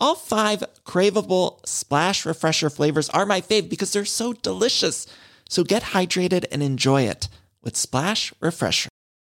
All five craveable Splash Refresher flavors are my fave because they're so delicious. So get hydrated and enjoy it with Splash Refresher.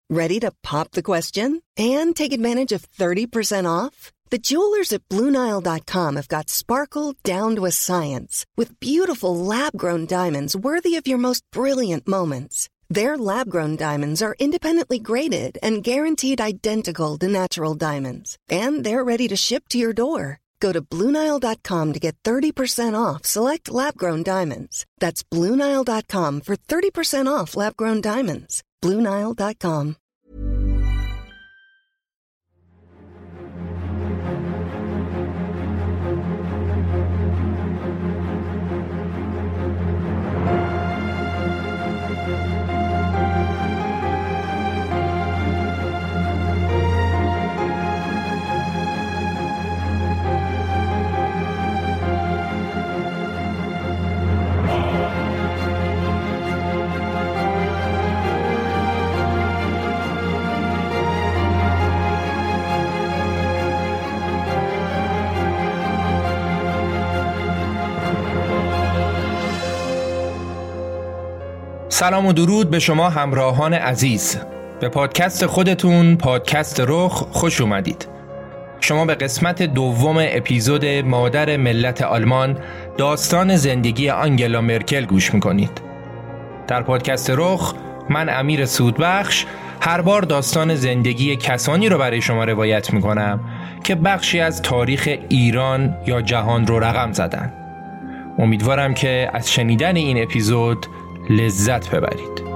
Ready to pop the question and take advantage of 30% off? The jewelers at BlueNile.com have got sparkle down to a science with beautiful lab grown diamonds worthy of your most brilliant moments. Their lab grown diamonds are independently graded and guaranteed identical to natural diamonds, and they're ready to ship to your door. Go to Bluenile.com to get 30% off select lab grown diamonds. That's Bluenile.com for 30% off lab grown diamonds. Bluenile.com. سلام و درود به شما همراهان عزیز. به پادکست خودتون پادکست رخ خوش اومدید. شما به قسمت دوم اپیزود مادر ملت آلمان داستان زندگی آنگلا مرکل گوش می‌کنید. در پادکست رخ من امیر سودبخش هر بار داستان زندگی کسانی رو برای شما روایت می‌کنم که بخشی از تاریخ ایران یا جهان رو رقم زدن. امیدوارم که از شنیدن این اپیزود لذت ببرید.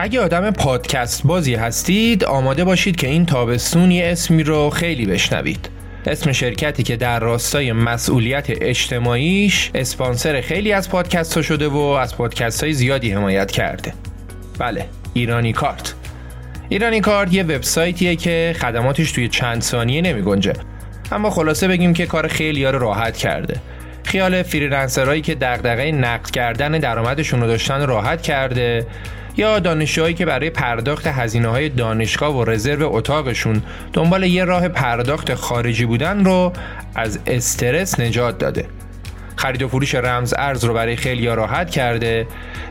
اگه آدم پادکست بازی هستید آماده باشید که این تابستون یه اسمی رو خیلی بشنوید. اسم شرکتی که در راستای مسئولیت اجتماعیش اسپانسر خیلی از پادکست ها شده و از پادکست های زیادی حمایت کرده. بله ایرانی کارت. ایرانی کارت یه وبسایتیه که خدماتش توی چند ثانیه نمی گنجه. اما خلاصه بگیم که کار خیلیا رو راحت کرده. خیال فریلنسرهایی که دغدغه نقد کردن درآمدشون رو داشتن راحت کرده. یا دانشجوهایی که برای پرداخت هزینه های دانشگاه و رزرو اتاقشون دنبال یه راه پرداخت خارجی بودن رو از استرس نجات داده. خرید و فروش رمز ارز رو برای خیلیا راحت کرده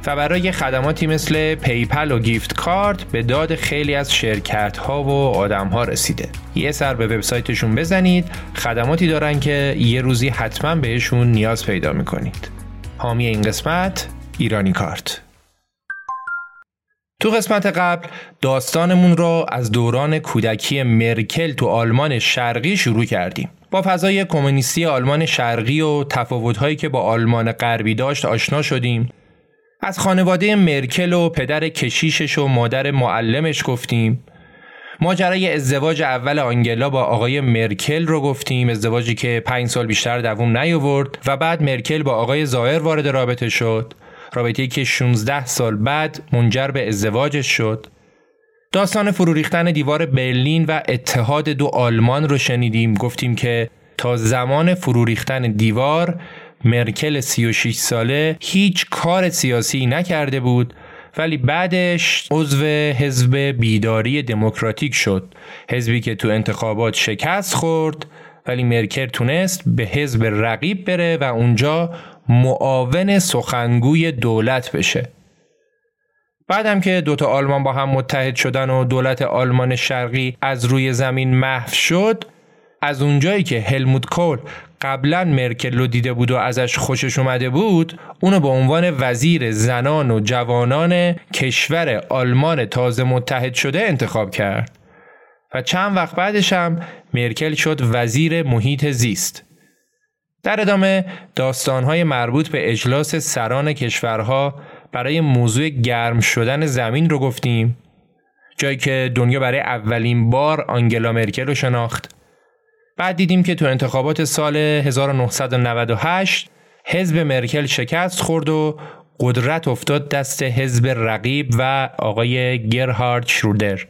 و برای خدماتی مثل PayPal و gift card به داد خیلی از شرکت ها و آدم ها رسیده. یه سر به وبسایتشون بزنید خدماتی دارن که یه روزی حتما بهشون نیاز پیدا می‌کنید. حامی این قسمت ایرانی کارت. تو قسمت قبل داستانمون رو از دوران کودکی مرکل تو آلمان شرقی شروع کردیم. با فضای کمونیستی آلمان شرقی و تفاوت‌هایی که با آلمان غربی داشت آشنا شدیم. از خانواده مرکل و پدر کشیشش و مادر معلمش گفتیم. ماجرای ازدواج اول آنگلا با آقای مرکل رو گفتیم ازدواجی که پنج سال بیشتر دووم نیاورد و بعد مرکل با آقای زایر وارد رابطه شد رابطه‌ای که 16 سال بعد منجر به ازدواجش شد. داستان فرو ریختن دیوار برلین و اتحاد دو آلمان رو شنیدیم. گفتیم که تا زمان فرو ریختن دیوار مرکل 36 ساله هیچ کار سیاسی نکرده بود ولی بعدش عضو حزب بیداری دموکراتیک شد. حزبی که تو انتخابات شکست خورد ولی مرکل تونست به حزب رقیب بره و اونجا معاون سخنگوی دولت بشه. بعدم که دوتا آلمان با هم متحد شدن و دولت آلمان شرقی از روی زمین محو شد از اونجایی که هلموت کول قبلا مرکل رو دیده بود و ازش خوشش اومده بود اونو به عنوان وزیر زنان و جوانان کشور آلمان تازه متحد شده انتخاب کرد. و چند وقت بعدش هم مرکل شد وزیر محیط زیست. در ادامه داستانهای مربوط به اجلاس سران کشورها برای موضوع گرم شدن زمین رو گفتیم جایی که دنیا برای اولین بار آنگلا مرکل رو شناخت. بعد دیدیم که تو انتخابات سال 1998 حزب مرکل شکست خورد و قدرت افتاد دست حزب رقیب و آقای گرهارد شرودر.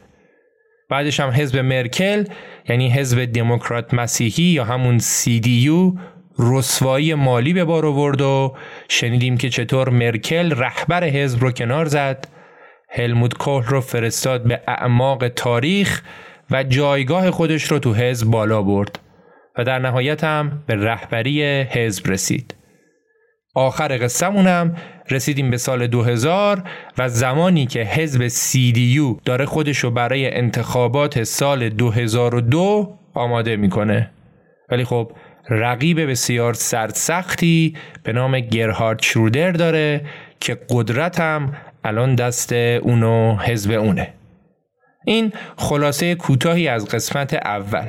بعدش هم حزب مرکل یعنی حزب دموکرات مسیحی یا همون CDU رسوایی مالی به بار آورد و شنیدیم که چطور مرکل رهبر حزب رو کنار زد هلموت کوهل رو فرستاد به اعماق تاریخ و جایگاه خودش رو تو حزب بالا برد و در نهایت هم به رهبری حزب رسید. آخر قصهمونم رسیدیم به سال 2000 و زمانی که حزب CDU داره خودش رو برای انتخابات سال 2002 آماده می‌کنه. ولی خب رقیب بسیار سردسختی به نام گرهارد شرودر داره که قدرت هم الان دست اونو حزب اونه. این خلاصه کوتاهی از قسمت اول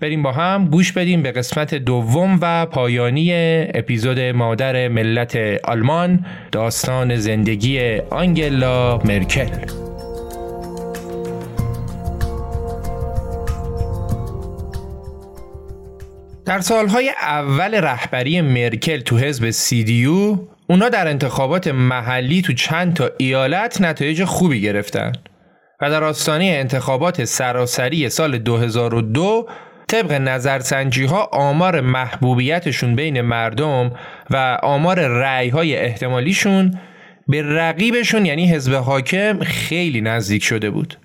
بریم با هم گوش بدیم به قسمت دوم و پایانی اپیزود مادر ملت آلمان داستان زندگی آنگلا مرکل در سالهای اول رهبری مرکل تو حزب CDU اونا در انتخابات محلی تو چند تا ایالت نتایج خوبی گرفتن و در آستانه انتخابات سراسری سال 2002 طبق نظرسنجی ها آمار محبوبیتشون بین مردم و آمار رعی های احتمالیشون به رقیبشون یعنی حزب حاکم خیلی نزدیک شده بود.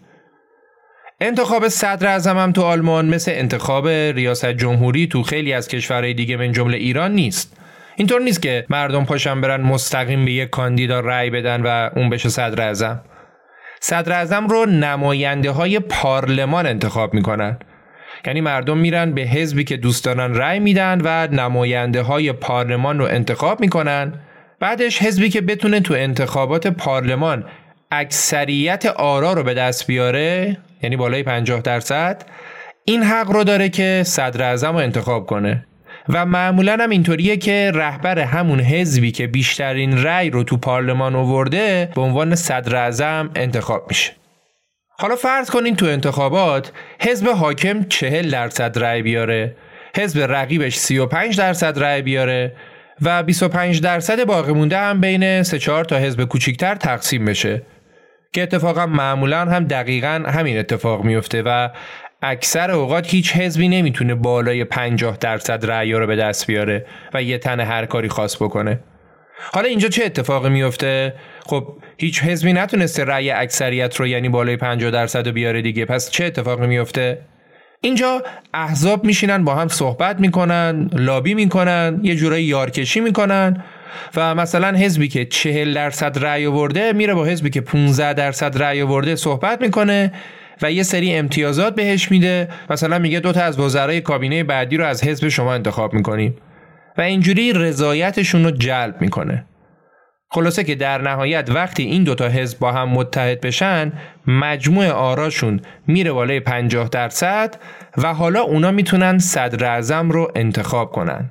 انتخاب صدر اعظم تو آلمان مثل انتخاب ریاست جمهوری تو خیلی از کشورهای دیگه من جمله ایران نیست. اینطور نیست که مردم پاشن برن مستقیم به یک کاندیدا رأی بدن و اون بشه صدر اعظم. صدر اعظم رو نماینده های پارلمان انتخاب می‌کنن یعنی مردم میرن به حزبی که دوست دارن رأی میدن و نماینده های پارلمان رو انتخاب می‌کنن بعدش حزبی که بتونه تو انتخابات پارلمان اکثریت آرا رو به دست بیاره یعنی بالای 50 درصد این حق رو داره که صدر اعظم رو انتخاب کنه. و معمولا هم اینطوریه که رهبر همون حزبی که بیشترین رأی رو تو پارلمان آورده به عنوان صدر اعظم انتخاب میشه. حالا فرض کنین تو انتخابات حزب حاکم 40 درصد رأی بیاره حزب رقیبش 35 درصد رأی بیاره و 25 درصد باقی مونده هم بین 3 4 تا حزب کوچیکتر تقسیم بشه. که اتفاقا معمولا هم دقیقا همین اتفاق میفته و اکثر اوقات هیچ حزبی نمی‌تونه بالای 50 درصد رأی رو به دست بیاره و یه تن هر کاری خاص بکنه. حالا اینجا چه اتفاقی میفته خب هیچ حزبی نتونسته رأی اکثریت رو یعنی بالای 50 درصد رو بیاره دیگه. پس چه اتفاقی میفته اینجا احزاب میشینن با هم صحبت می‌کنن لابی می‌کنن یه جورایی یارکشی می‌کنن. و مثلا حزبی که 40 درصد رأی آورده میره با حزبی که 15 درصد رأی آورده صحبت می‌کنه و یه سری امتیازات بهش میده. مثلا میگه دوتا از وزرای کابینه بعدی رو از حزب شما انتخاب می‌کنیم. و اینجوری رضایتشون رو جلب می‌کنه. خلاصه که در نهایت وقتی این دوتا حزب با هم متحد بشن مجموع آراشون میره بالای 50 درصد و حالا اونا می‌تونن صدر اعظم رو انتخاب کنن.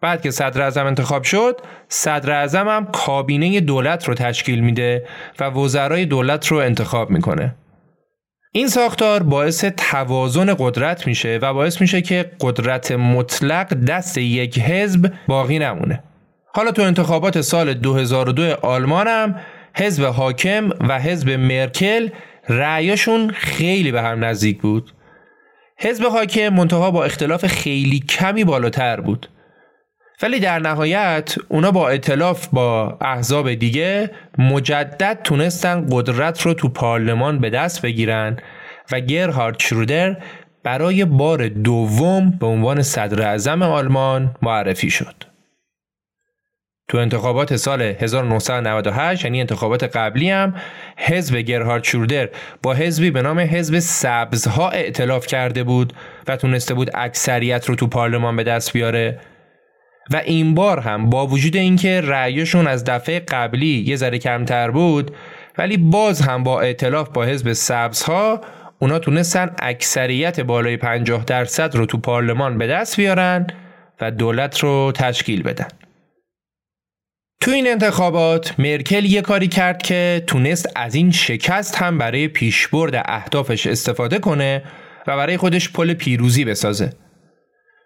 بعد که صدر اعظم انتخاب شد صدر اعظم هم کابینه دولت رو تشکیل میده و وزرای دولت رو انتخاب می‌کنه این ساختار باعث توازن قدرت میشه و باعث میشه که قدرت مطلق دست یک حزب باقی نمونه حالا تو انتخابات سال 2002 آلمان هم حزب حاکم و حزب مرکل رأیاشون خیلی به هم نزدیک بود. حزب حاکم منتها با اختلاف خیلی کمی بالاتر بود. ولی در نهایت اونا با اطلاف با احزاب دیگه مجدد تونستن قدرت رو تو پارلمان به دست بگیرن و گرهارد شرودر برای بار دوم به عنوان صدر اعظم آلمان معرفی شد. تو انتخابات سال 1998 یعنی انتخابات قبلی هم حزب گرهارد شرودر با حزبی به نام حزب سبزها ائتلاف کرده بود و تونسته بود اکثریت رو تو پارلمان به دست بیاره و این بار هم با وجود اینکه رأیشون از دفعه قبلی یه ذره کمتر بود ولی باز هم با ائتلاف با حزب سبزها اونا تونستن اکثریت بالای 50 درصد رو تو پارلمان به دست بیارن و دولت رو تشکیل بدن. تو این انتخابات مرکل یه کاری کرد که تونست از این شکست هم برای پیشبرد اهدافش استفاده کنه و برای خودش پل پیروزی بسازه.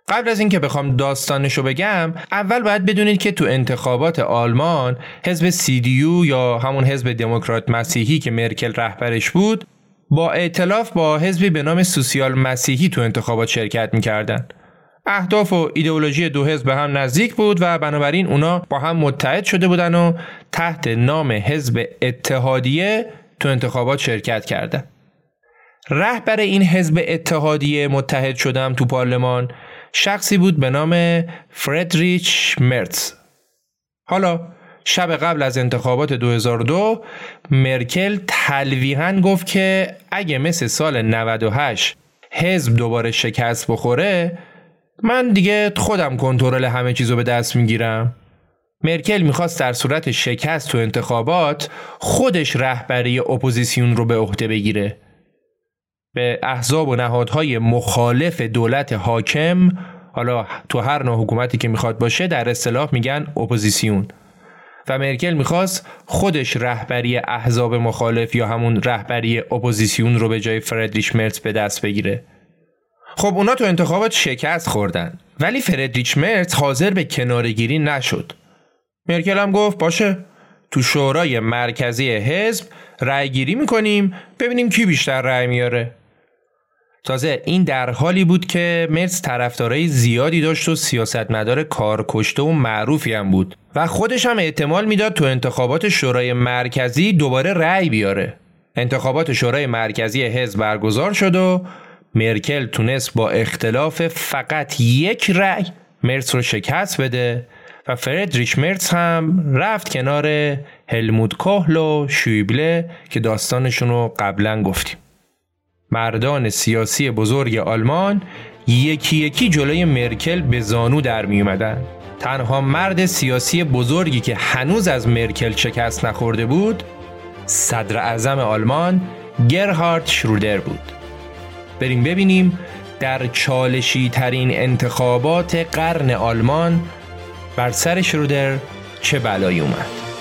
قبل از اینکه بخوام داستانشو بگم اول باید بدونید که تو انتخابات آلمان حزب CDU یا همون حزب دموکرات مسیحی که مرکل رهبرش بود با ائتلاف با حزبی به نام سوسیال مسیحی تو انتخابات شرکت می‌کردن اهداف و ایدئولوژی دو حزب به هم نزدیک بود و بنابراین اونا با هم متحد شده بودن و تحت نام حزب اتحادیه تو انتخابات شرکت کردند. رهبر این حزب اتحادیه متحد شدم تو پارلمان شخصی بود به نام فردریچ مرتز. حالا شب قبل از انتخابات 2002 مرکل تلویحا گفت که اگه مثل سال 98 حزب دوباره شکست بخوره من دیگه خودم کنترل همه چیزو به دست می‌گیرم. مرکل می‌خواست در صورت شکست تو انتخابات خودش رهبری اپوزیسیون رو به عهده بگیره. به احزاب و نهادهای مخالف دولت حاکم حالا تو هر نوع حکومتی که می‌خواد باشه در اصطلاح میگن اپوزیسیون. و مرکل می‌خواست خودش رهبری احزاب مخالف یا همون رهبری اپوزیسیون رو به جای فردریش مرتز به دست بگیره. خب اونا تو انتخابات شکست خوردن ولی فردریچ مرتز حاضر به کنارگیری نشد. مرکل هم گفت باشه تو شورای مرکزی حزب رأی گیری می‌کنیم ببینیم کی بیشتر رأی میاره. تازه این در حالی بود که مرز طرفدارای زیادی داشت و سیاستمدار کارکشته و معروفی هم بود و خودش هم احتمال می‌داد تو انتخابات شورای مرکزی دوباره رأی بیاره. انتخابات شورای مرکزی حزب برگزار شد و مرکل تونست با اختلاف فقط یک رأی مرس رو شکست بده و فردریش مرتز هم رفت کنار هلموت کوهل و شویبله که داستانشون رو قبلا گفتیم. مردان سیاسی بزرگ آلمان یکی یکی جلوی مرکل به زانو در می اومدن. تنها مرد سیاسی بزرگی که هنوز از مرکل شکست نخورده بود صدر اعظم آلمان گرهارد شرودر بود بریم ببینیم در چالشی ترین انتخابات قرن آلمان بر سر شرودر چه بلایی اومد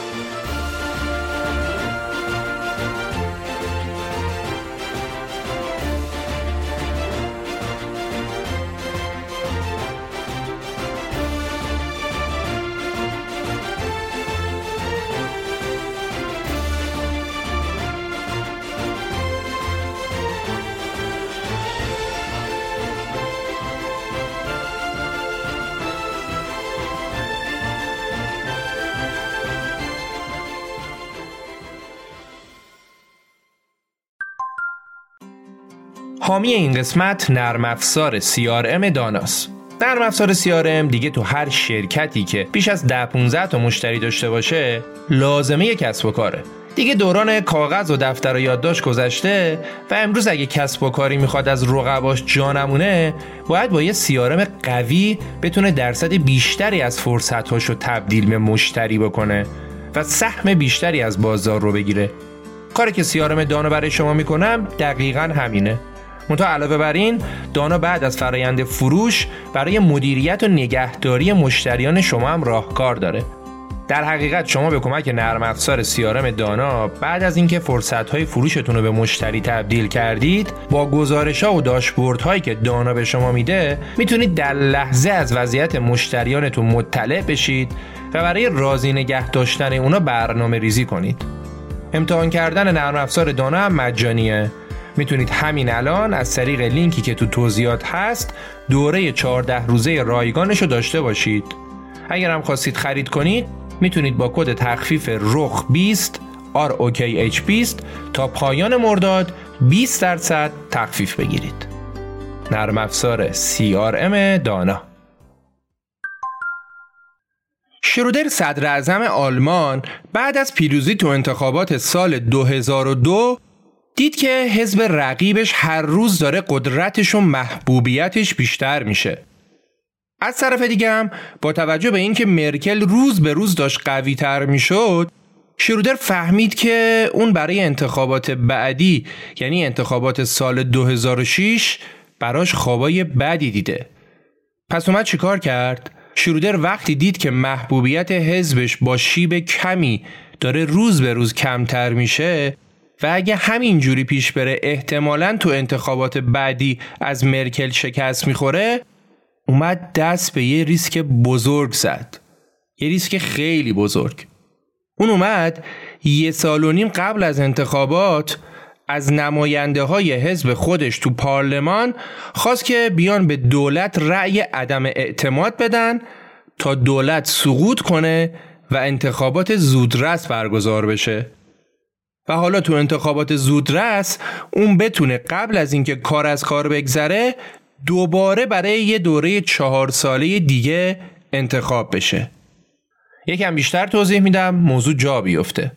حامی این قسمت نرم افزار CRM داناس نرم افزار CRM دیگه تو هر شرکتی که بیش از 10 15 تا مشتری داشته باشه لازمه کسب و کاره. دیگه دوران کاغذ و دفتر و یادداشت گذشته و امروز اگه کسب و کاری می‌خواد از رقباش جانمونه باید با یه سیارم قوی بتونه درصد بیشتری از فرصتهاش رو تبدیل به مشتری بکنه و سهم بیشتری از بازار رو بگیره. کاری که سیارم دانو برای شما می‌کنم دقیقا همینه. منتها علاوه بر این دانا بعد از فرایند فروش برای مدیریت و نگهداری مشتریان شما هم راهکار داره. در حقیقت شما به کمک نرم افزار سیارم دانا بعد از اینکه فرصت های فروشتون رو به مشتری تبدیل کردید با گزارش ها و داشبورد هایی که دانا به شما میده می‌تونید در لحظه از وضعیت مشتریانتون مطلع بشید و برای راضی نگه داشتن اونا برنامه ریزی کنید. امتحان کردن نرم افزار دانا هم مجانیه. می‌تونید همین الان از طریق لینکی که تو توضیحات هست دوره 14 روزه رایگانش رو داشته باشید. اگر هم خواستید خرید کنید می‌تونید با کد تخفیف رخ 20 ROKH 20 تا پایان مرداد 20 درصد تخفیف بگیرید. نرم افزار CRM دانا. شرودر صدر اعظم آلمان بعد از پیروزی تو انتخابات سال 2002 دید که حزب رقیبش هر روز داره قدرتش و محبوبیتش بیشتر میشه. از طرف دیگه هم با توجه به اینکه مرکل روز به روز داشت قوی تر می‌شد شرودر فهمید که اون برای انتخابات بعدی یعنی انتخابات سال 2006 براش خوابای بدی دیده. پس اومد چیکار کرد؟ شرودر وقتی دید که محبوبیت حزبش با شیب کمی داره روز به روز کمتر میشه و اگه همین جوری پیش بره احتمالا تو انتخابات بعدی از مرکل شکست می‌خوره اومد دست به یه ریسک بزرگ زد. یه ریسک خیلی بزرگ. اون اومد یه سال و نیم قبل از انتخابات از نماینده های حزب خودش تو پارلمان خواست که بیان به دولت رأی عدم اعتماد بدن تا دولت سقوط کنه و انتخابات زودرس برگزار بشه. و حالا تو انتخابات زودرس اون بتونه قبل از اینکه کار از کار بگذره دوباره برای یه دوره چهار ساله دیگه انتخاب بشه. یکم بیشتر توضیح میدم موضوع جا بیفته.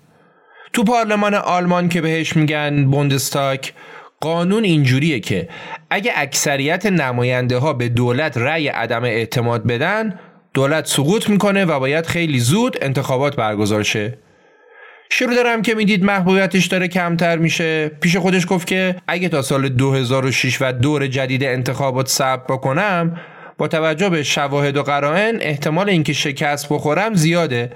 تو پارلمان آلمان که بهش میگن بوندستاک قانون اینجوریه که اگه اکثریت نماینده ها به دولت رأی عدم اعتماد بدن دولت سقوط می‌کنه و باید خیلی زود انتخابات برگزار شه. شروع دارم که می‌دید محبوبیتش داره کمتر میشه. پیش خودش گفت که اگه تا سال 2006 و دور جدید انتخابات ثبت بکنم با توجه به شواهد و قرائن احتمال اینکه شکست بخورم زیاده.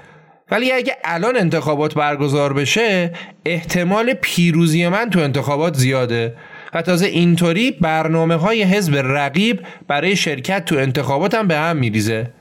ولی اگه الان انتخابات برگزار بشه احتمال پیروزی من تو انتخابات زیاده. و تازه اینطوری برنامه های حزب رقیب برای شرکت تو انتخابات هم به هم میریزه.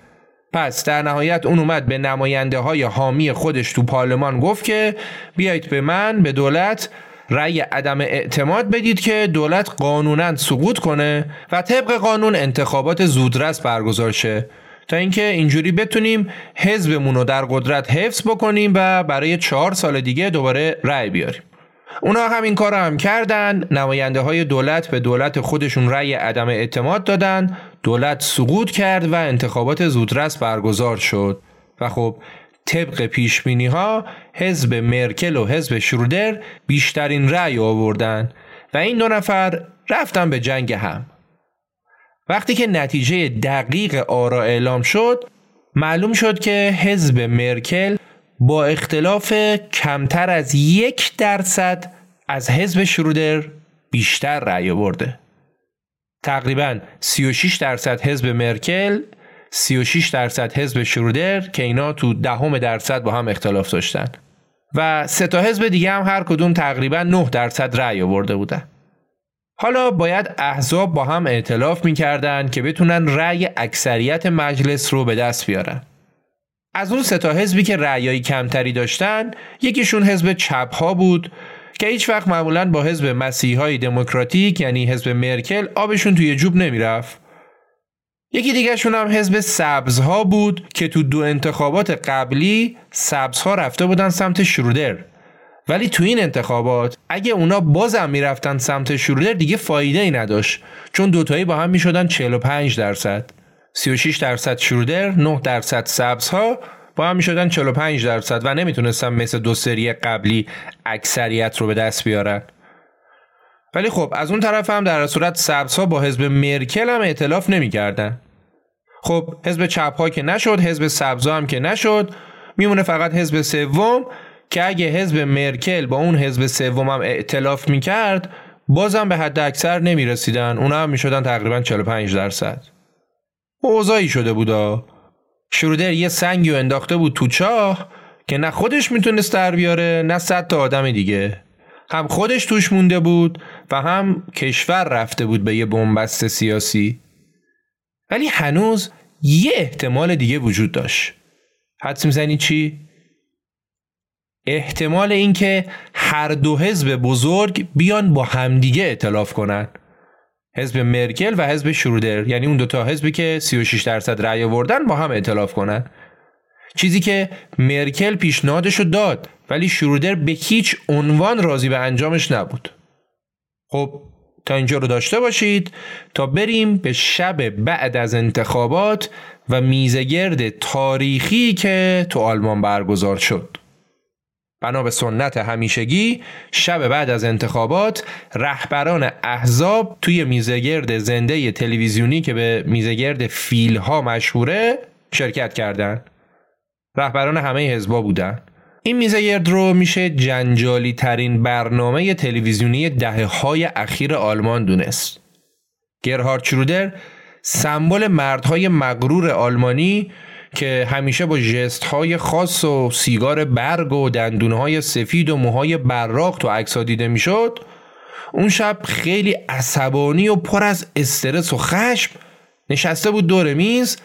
پس در نهایت اون اومد به نماینده های حامی خودش تو پارلمان گفت که بیایید به من به دولت رأی عدم اعتماد بدید که دولت قانونا سقوط کنه و طبق قانون انتخابات زودرس برگزار شه. تا اینکه اینجوری بتونیم حزبمون رو در قدرت حفظ بکنیم و برای چهار سال دیگه دوباره رأی بیاریم. اونا همین کار هم کردن. نماینده های دولت به دولت خودشون رأی عدم اعتماد دادن. دولت سقوط کرد و انتخابات زودرس برگزار شد. و خب طبق پیش ها حزب مرکل و حزب شرودر بیشترین رأی آوردن و این دو نفر رفتن به جنگ هم. وقتی که نتیجه دقیق آرا اعلام شد معلوم شد که حزب مرکل با اختلاف کمتر از یک درصد از حزب شرودر بیشتر رأی برده تقریبا 36 درصد حزب مرکل 36 درصد حزب شرودر که اینا تو دهم درصد با هم اختلاف داشتن. و سه تا حزب دیگه هم هر کدوم تقریبا 9 درصد رأی آورده بودن. حالا باید احزاب با هم ائتلاف می‌کردن که بتونن رأی اکثریت مجلس رو به دست بیارن. از اون سه تا حزبی که رأیای کمتری داشتن یکیشون حزب چپ ها بود که هیچ وقت معمولا با حزب مسیحای دموکراتیک یعنی حزب مرکل آبشون توی جوب نمی‌رفت. یکی دیگرشون هم حزب سبزها بود که تو دو انتخابات قبلی سبزها رفته بودن سمت شرودر. ولی تو این انتخابات اگه اونا بازم می‌رفتن سمت شرودر دیگه فایده ای نداشت چون دوتایی با هم می‌شدن 45 درصد. 36 درصد شرودر 9 درصد سبزها با هم می‌شدن 45 درصد و نمی‌تونستن مثل دو سری قبلی اکثریت رو به دست بیارن. ولی خب از اون طرف هم در صورت سبزها با حزب مرکل هم اعتلاف نمی‌کردن. خب حزب چپ ها که نشد حزب سبزا هم که نشد میمونه فقط حزب سوم که اگه حزب مرکل با اون حزب سوم هم اعتلاف می‌کرد بازم به حد اکثر نمی رسیدن اونا هم می‌شدن تقریبا 45 درصد. اوضاعی شده بودا شرودر یه سنگی انداخته بود تو چاه که نه خودش می‌تونست در بیاره نه صد تا آدم دیگه. هم خودش توش مونده بود و هم کشور رفته بود به یه بنبست سیاسی. ولی هنوز یه احتمال دیگه وجود داشت. حدس می‌زنی چی؟ احتمال اینکه هر دو حزب بزرگ بیان با همدیگه اطلاف کنن. حزب مرکل و حزب شرودر. یعنی اون دوتا حزبی که 36 درصد رأی آوردن با هم اطلاف کنن. چیزی که مرکل پیشنهادشو داد ولی شرودر به هیچ عنوان راضی به انجامش نبود. خب تا اینجا رو داشته باشید تا بریم به شب بعد از انتخابات و میزگرد تاریخی که تو آلمان برگزار شد. بنا به سنت همیشگی شب بعد از انتخابات رهبران احزاب توی میزگرد زنده تلویزیونی که به میزگرد فیل ها مشهوره شرکت کردند. رهبران همه حزبا بودن این میزگرد رو میشه جنجالی ترین برنامه تلویزیونی دهه های اخیر آلمان دونست گرهارد شرودر سمبل مردهای مغرور آلمانی که همیشه با جست های خاص و سیگار برگ و دندون های سفید و موهای براق تو عکس دیده می‌شد اون شب خیلی عصبانی و پر از استرس و خشم نشسته بود دور میز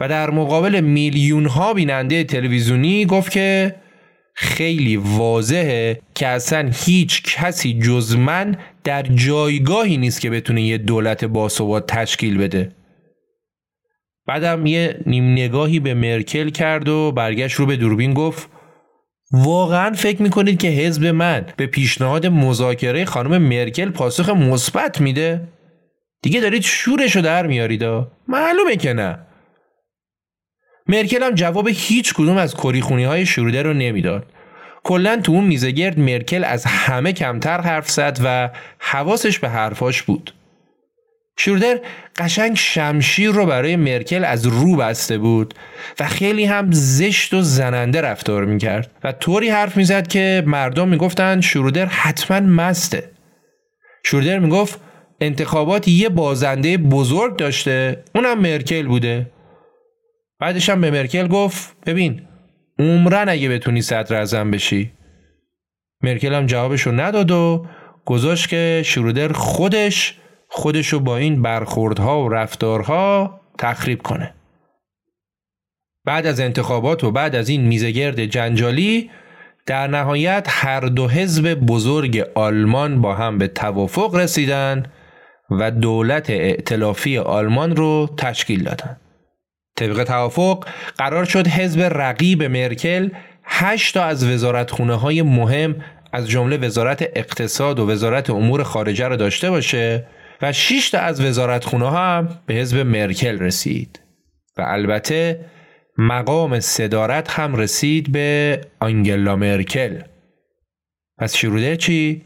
و در مقابل میلیون ها بیننده تلویزیونی گفت که خیلی واضحه که اصلا هیچ کسی جز من در جایگاهی نیست که بتونه یه دولت باثبات تشکیل بده. بعدم یه نیم نگاهی به مرکل کرد و برگشت رو به دوربین گفت واقعا فکر می‌کنید که حزب من به پیشنهاد مذاکره خانم مرکل پاسخ مثبت میده؟ دیگه دارید شورشو در میارید معلومه که نه مرکل هم جواب هیچ کدوم از کریخونی های شروده رو نمی‌داد. کلا تو اون میزگرد مرکل از همه کمتر حرف زد و حواسش به حرفاش بود. شرودر قشنگ شمشیر رو برای مرکل از رو بسته بود و خیلی هم زشت و زننده رفتار می‌کرد و طوری حرف می‌زد که مردم می‌گفتند شرودر حتما مسته. شرودر می‌گفت انتخابات یه بازنده بزرگ داشته اونم مرکل بوده بعدش هم به مرکل گفت ببین عمرن اگه بتونی صدر ازم بشی مرکل هم جوابشو نداد و گذاشت که شرودر خودش خودشو با این برخوردها و رفتارها تخریب کنه بعد از انتخابات و بعد از این میزگرد جنجالی در نهایت هر دو حزب بزرگ آلمان با هم به توافق رسیدن و دولت ائتلافی آلمان رو تشکیل دادند. طبق توافق قرار شد حزب رقیب مرکل هشت تا از وزارتخونه های مهم از جمله وزارت اقتصاد و وزارت امور خارجه را داشته باشه و 6 تا از وزارتخونه ها هم به حزب مرکل رسید. و البته مقام صدارت هم رسید به آنگلا مرکل. پس شرودر چی؟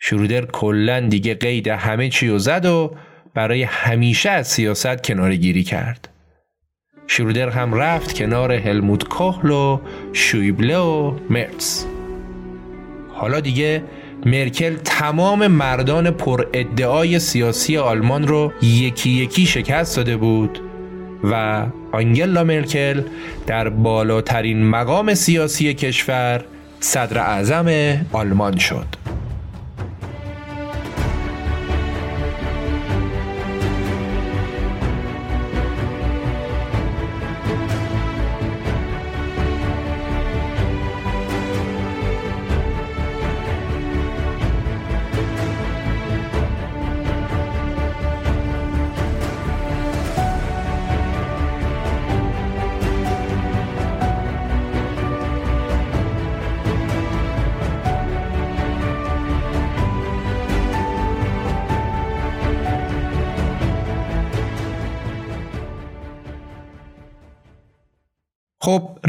شرودر کلا دیگه قید همه چی رو زد و برای همیشه از سیاست کناره گیری کرد. شرودر هم رفت کنار هلموت کوهل و شویبله و مرتز. حالا دیگه مرکل تمام مردان پر ادعای سیاسی آلمان رو یکی یکی شکست داده بود و آنگلا مرکل در بالاترین مقام سیاسی کشور صدر اعظم آلمان شد.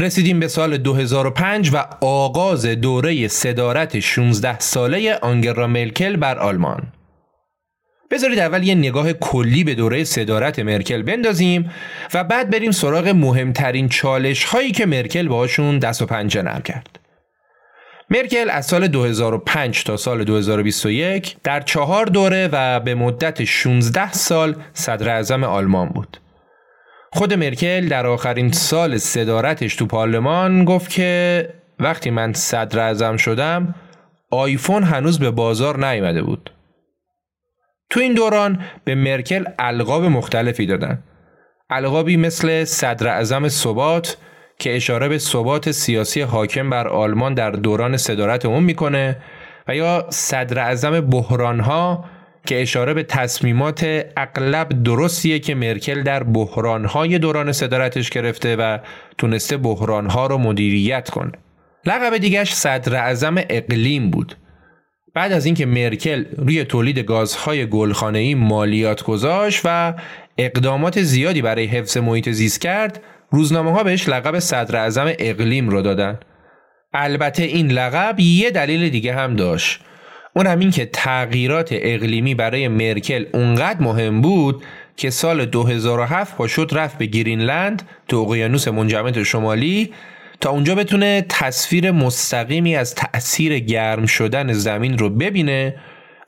رسیدیم به سال 2005 و آغاز دوره صدارت 16 ساله آنگرا مرکل بر آلمان. بذارید اول یه نگاه کلی به دوره صدارت مرکل بندازیم و بعد بریم سراغ مهمترین چالش هایی که مرکل باشون دست و پنجه نرم کرد. مرکل از سال 2005 تا سال 2021 در چهار دوره و به مدت 16 سال صدر اعظم آلمان بود. خود مرکل در آخرین سال صدارتش تو پارلمان گفت که وقتی من صدر اعظم شدم آیفون هنوز به بازار نیامده بود. تو این دوران به مرکل القاب مختلفی دادن. القابی مثل صدر اعظم ثبات که اشاره به ثبات سیاسی حاکم بر آلمان در دوران صدارت اون می‌کنه و یا صدر اعظم بحران ها که اشاره به تصمیمات اغلب درستیه که مرکل در بحرانهای دوران صدارتش گرفته و تونسته بحرانها رو مدیریت کنه. لقب دیگرش صدر اعظم اقلیم بود. بعد از اینکه مرکل روی تولید گازهای گلخانه‌ای مالیات گذاشت و اقدامات زیادی برای حفظ محیط زیست کرد، روزنامه ها بهش لقب صدر اعظم اقلیم رو دادن. البته این لقب یه دلیل دیگه هم داشت. اون هم این که تغییرات اقلیمی برای مرکل اونقدر مهم بود که سال 2007 پا شد رفت به گرینلند تو اقیانوس منجمد شمالی تا اونجا بتونه تصویر مستقیمی از تأثیر گرم شدن زمین رو ببینه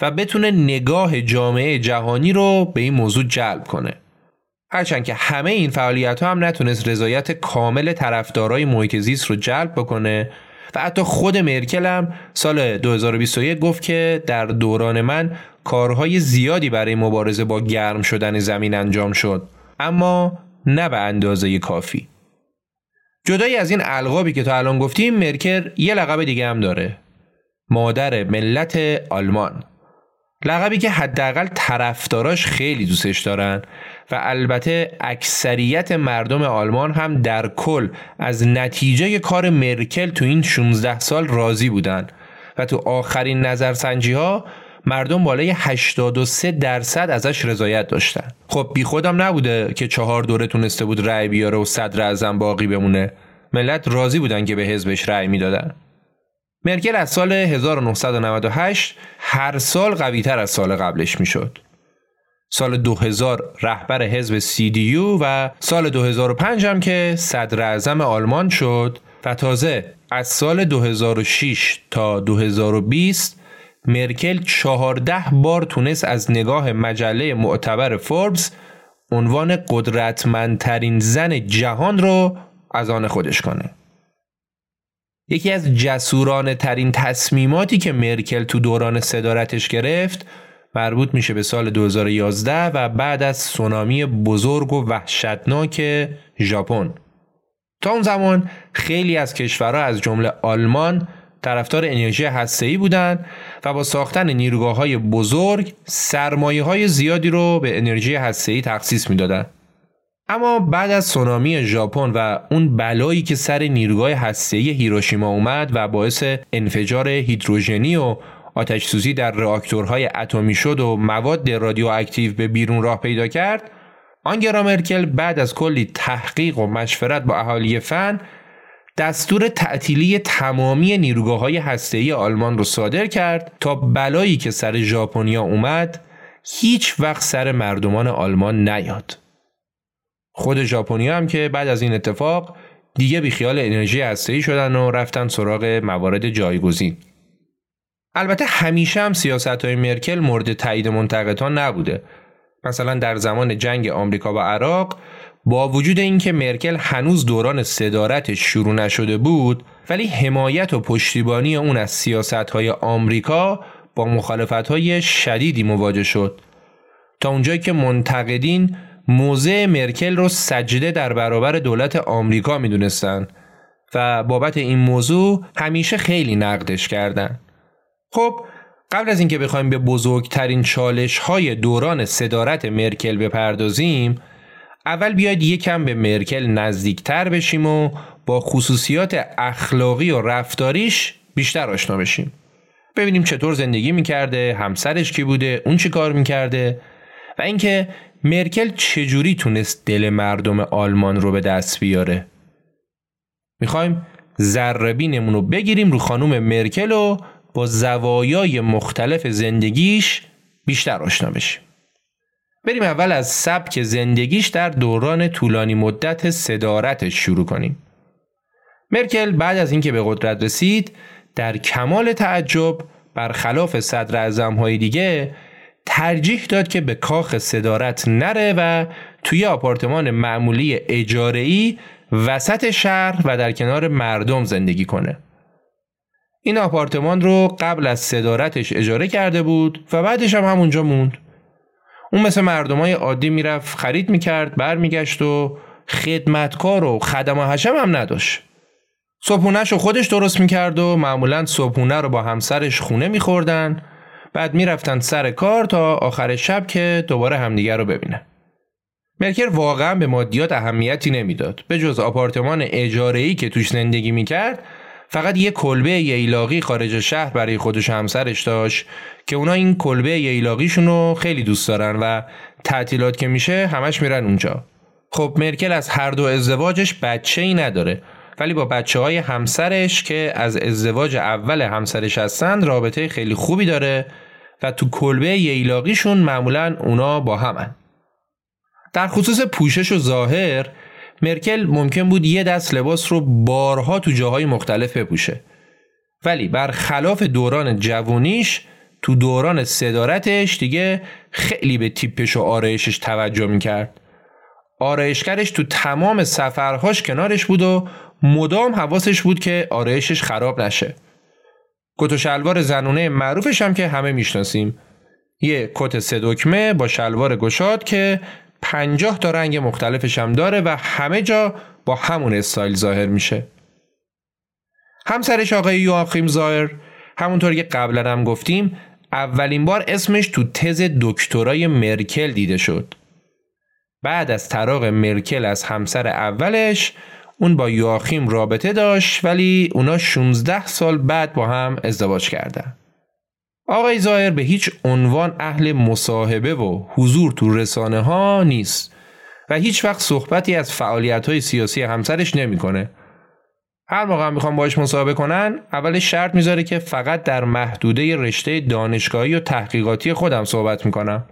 و بتونه نگاه جامعه جهانی رو به این موضوع جلب کنه. هرچند که همه این فعالیت ها هم نتونست رضایت کامل طرفدارای محیط زیست رو جلب بکنه و حتی خود مرکل هم سال 2021 گفت که در دوران من کارهای زیادی برای مبارزه با گرم شدن زمین انجام شد اما نه به اندازه کافی. جدایی از این القابی که تا الان گفتیم مرکل یه لقب دیگه هم داره. مادر ملت آلمان. لقبی که حداقل طرفداراش خیلی دوستش دارن. و البته اکثریت مردم آلمان هم در کل از نتیجه کار مرکل تو این 16 سال راضی بودن و تو آخرین نظرسنجی ها مردم بالای 83 درصد ازش رضایت داشتن. خب بی خودم نبوده که چهار دوره تونسته بود رأی بیاره و صدر اعظم باقی بمونه. ملت راضی بودن که به حزبش رأی می‌دادن. مرکل از سال 1998 هر سال قویتر از سال قبلش می‌شد. سال 2000 رهبر حزب CDU و سال 2005 هم که صدر اعظم آلمان شد و تازه از سال 2006 تا 2020 مرکل 14 بار تونست از نگاه مجله معتبر فوربس عنوان قدرتمندترین زن جهان رو از آن خودش کنه. یکی از جسورانه ترین تصمیماتی که مرکل تو دوران صدارتش گرفت مربوط میشه به سال 2011 و بعد از سونامی بزرگ و وحشتناک ژاپن. تا اون زمان خیلی از کشورها از جمله آلمان طرفدار انرژی هسته‌ای بودند و با ساختن نیروگاه های بزرگ سرمایه های زیادی رو به انرژی هسته‌ای تخصیص می‌دادند. اما بعد از سونامی ژاپن و اون بلایی که سر نیروگاه هسته‌ای هیروشیما اومد و باعث انفجار هیدروژنی و آتش سوزی در راکتورهای اتمی شد و مواد رادیواکتیو به بیرون راه پیدا کرد آنگرا مرکل بعد از کلی تحقیق و مشورت با اهالی فن دستور تعطیلی تمامی نیروگاه های هسته‌ای آلمان رو صادر کرد تا بلایی که سر ژاپنیا اومد هیچ وقت سر مردمان آلمان نیاد. خود ژاپنیا هم که بعد از این اتفاق دیگه بیخیال انرژی هسته‌ای شدن و رفتن سراغ موارد جایگزین. البته همیشه هم سیاست های مرکل مورد تایید منتقدان نبوده. مثلا در زمان جنگ آمریکا و عراق با وجود اینکه مرکل هنوز دوران صدارتش شروع نشده بود ولی حمایت و پشتیبانی اون از سیاست های آمریکا با مخالفت های شدیدی مواجه شد تا اونجایی که منتقدین موضع مرکل رو سجده در برابر دولت آمریکا می‌دونستن و بابت این موضوع همیشه خیلی نقدش کردن. خب قبل از اینکه بخوایم به بزرگترین چالش های دوران صدارت مرکل بپردازیم اول بیاید یکم به مرکل نزدیکتر بشیم و با خصوصیات اخلاقی و رفتاریش بیشتر آشنا بشیم. ببینیم چطور زندگی می‌کرده همسرش کی بوده اون چی کار می‌کرده و اینکه مرکل چجوری تونست دل مردم آلمان رو به دست بیاره. می‌خوایم ذربینمون رو بگیریم رو خانوم مرکل و با زوایای مختلف زندگیش بیشتر آشنا بشیم بریم اول از سبک زندگیش در دوران طولانی مدت صدارتش شروع کنیم مرکل بعد از اینکه به قدرت رسید در کمال تعجب برخلاف صدر های دیگه ترجیح داد که به کاخ صدارت نره و توی آپارتمان معمولی اجاره‌ای وسط شهر و در کنار مردم زندگی کنه. این آپارتمان رو قبل از صدارتش اجاره کرده بود و بعدش هم همونجا موند. اون مثل مردمای عادی می‌رفت خرید می‌کرد برمیگشت و خدمتکار و خدم حشم هم نداشت. صبحونهش رو خودش درست می‌کرد و معمولا صبحونه رو با همسرش خونه میخوردن. بعد می‌رفتن سر کار تا آخر شب که دوباره همدیگر رو ببینن مرکل واقعا به مادیات اهمیتی نمی‌داد. به جز آپارتمان اجاره‌ای که توش زندگی می‌کرد فقط یه کلبه ییلاقی خارج شهر برای خودش همسرش داشت که اونا این کلبه ییلاقیشون رو خیلی دوست دارن و تعطیلات که میشه همش میرن اونجا. خب مرکل از هر دو ازدواجش بچه ای نداره ولی با بچه های همسرش که از ازدواج اول همسرش هستند رابطه خیلی خوبی داره و تو کلبه ییلاقیشون معمولا اونا با همن. در خصوص پوشش و ظاهر مرکل ممکن بود یه دست لباس رو بارها تو جاهای مختلف بپوشه. ولی برخلاف دوران جوونیش تو دوران صدارتش دیگه خیلی به تیپش و آرایشش توجه می‌کرد. آرایشگرش تو تمام سفرهاش کنارش بود و مدام حواسش بود که آرایشش خراب نشه. کت و شلوار زنونه معروفش هم که همه می‌شناسیم. یه کت سه دکمه با شلوار گشاد که پنجاه تا رنگ مختلفش هم داره و همه جا با همون استایل ظاهر میشه. همسرش آقای یواخیم ظاهر همونطور که قبلا هم گفتیم اولین بار اسمش تو تز دکترای مرکل دیده شد. بعد از طراق مرکل از همسر اولش اون با یواخیم رابطه داشت ولی اونا 16 سال بعد با هم ازدواج کردن. آقای زایر به هیچ عنوان اهل مصاحبه و حضور تو رسانه ها نیست و هیچ وقت صحبتی از فعالیت های سیاسی همسرش نمی‌کنه. هر موقع می‌خوام باش مصاحبه کنن اول شرط می‌ذاره که فقط در محدوده رشته دانشگاهی و تحقیقاتی خودم صحبت می‌کنم.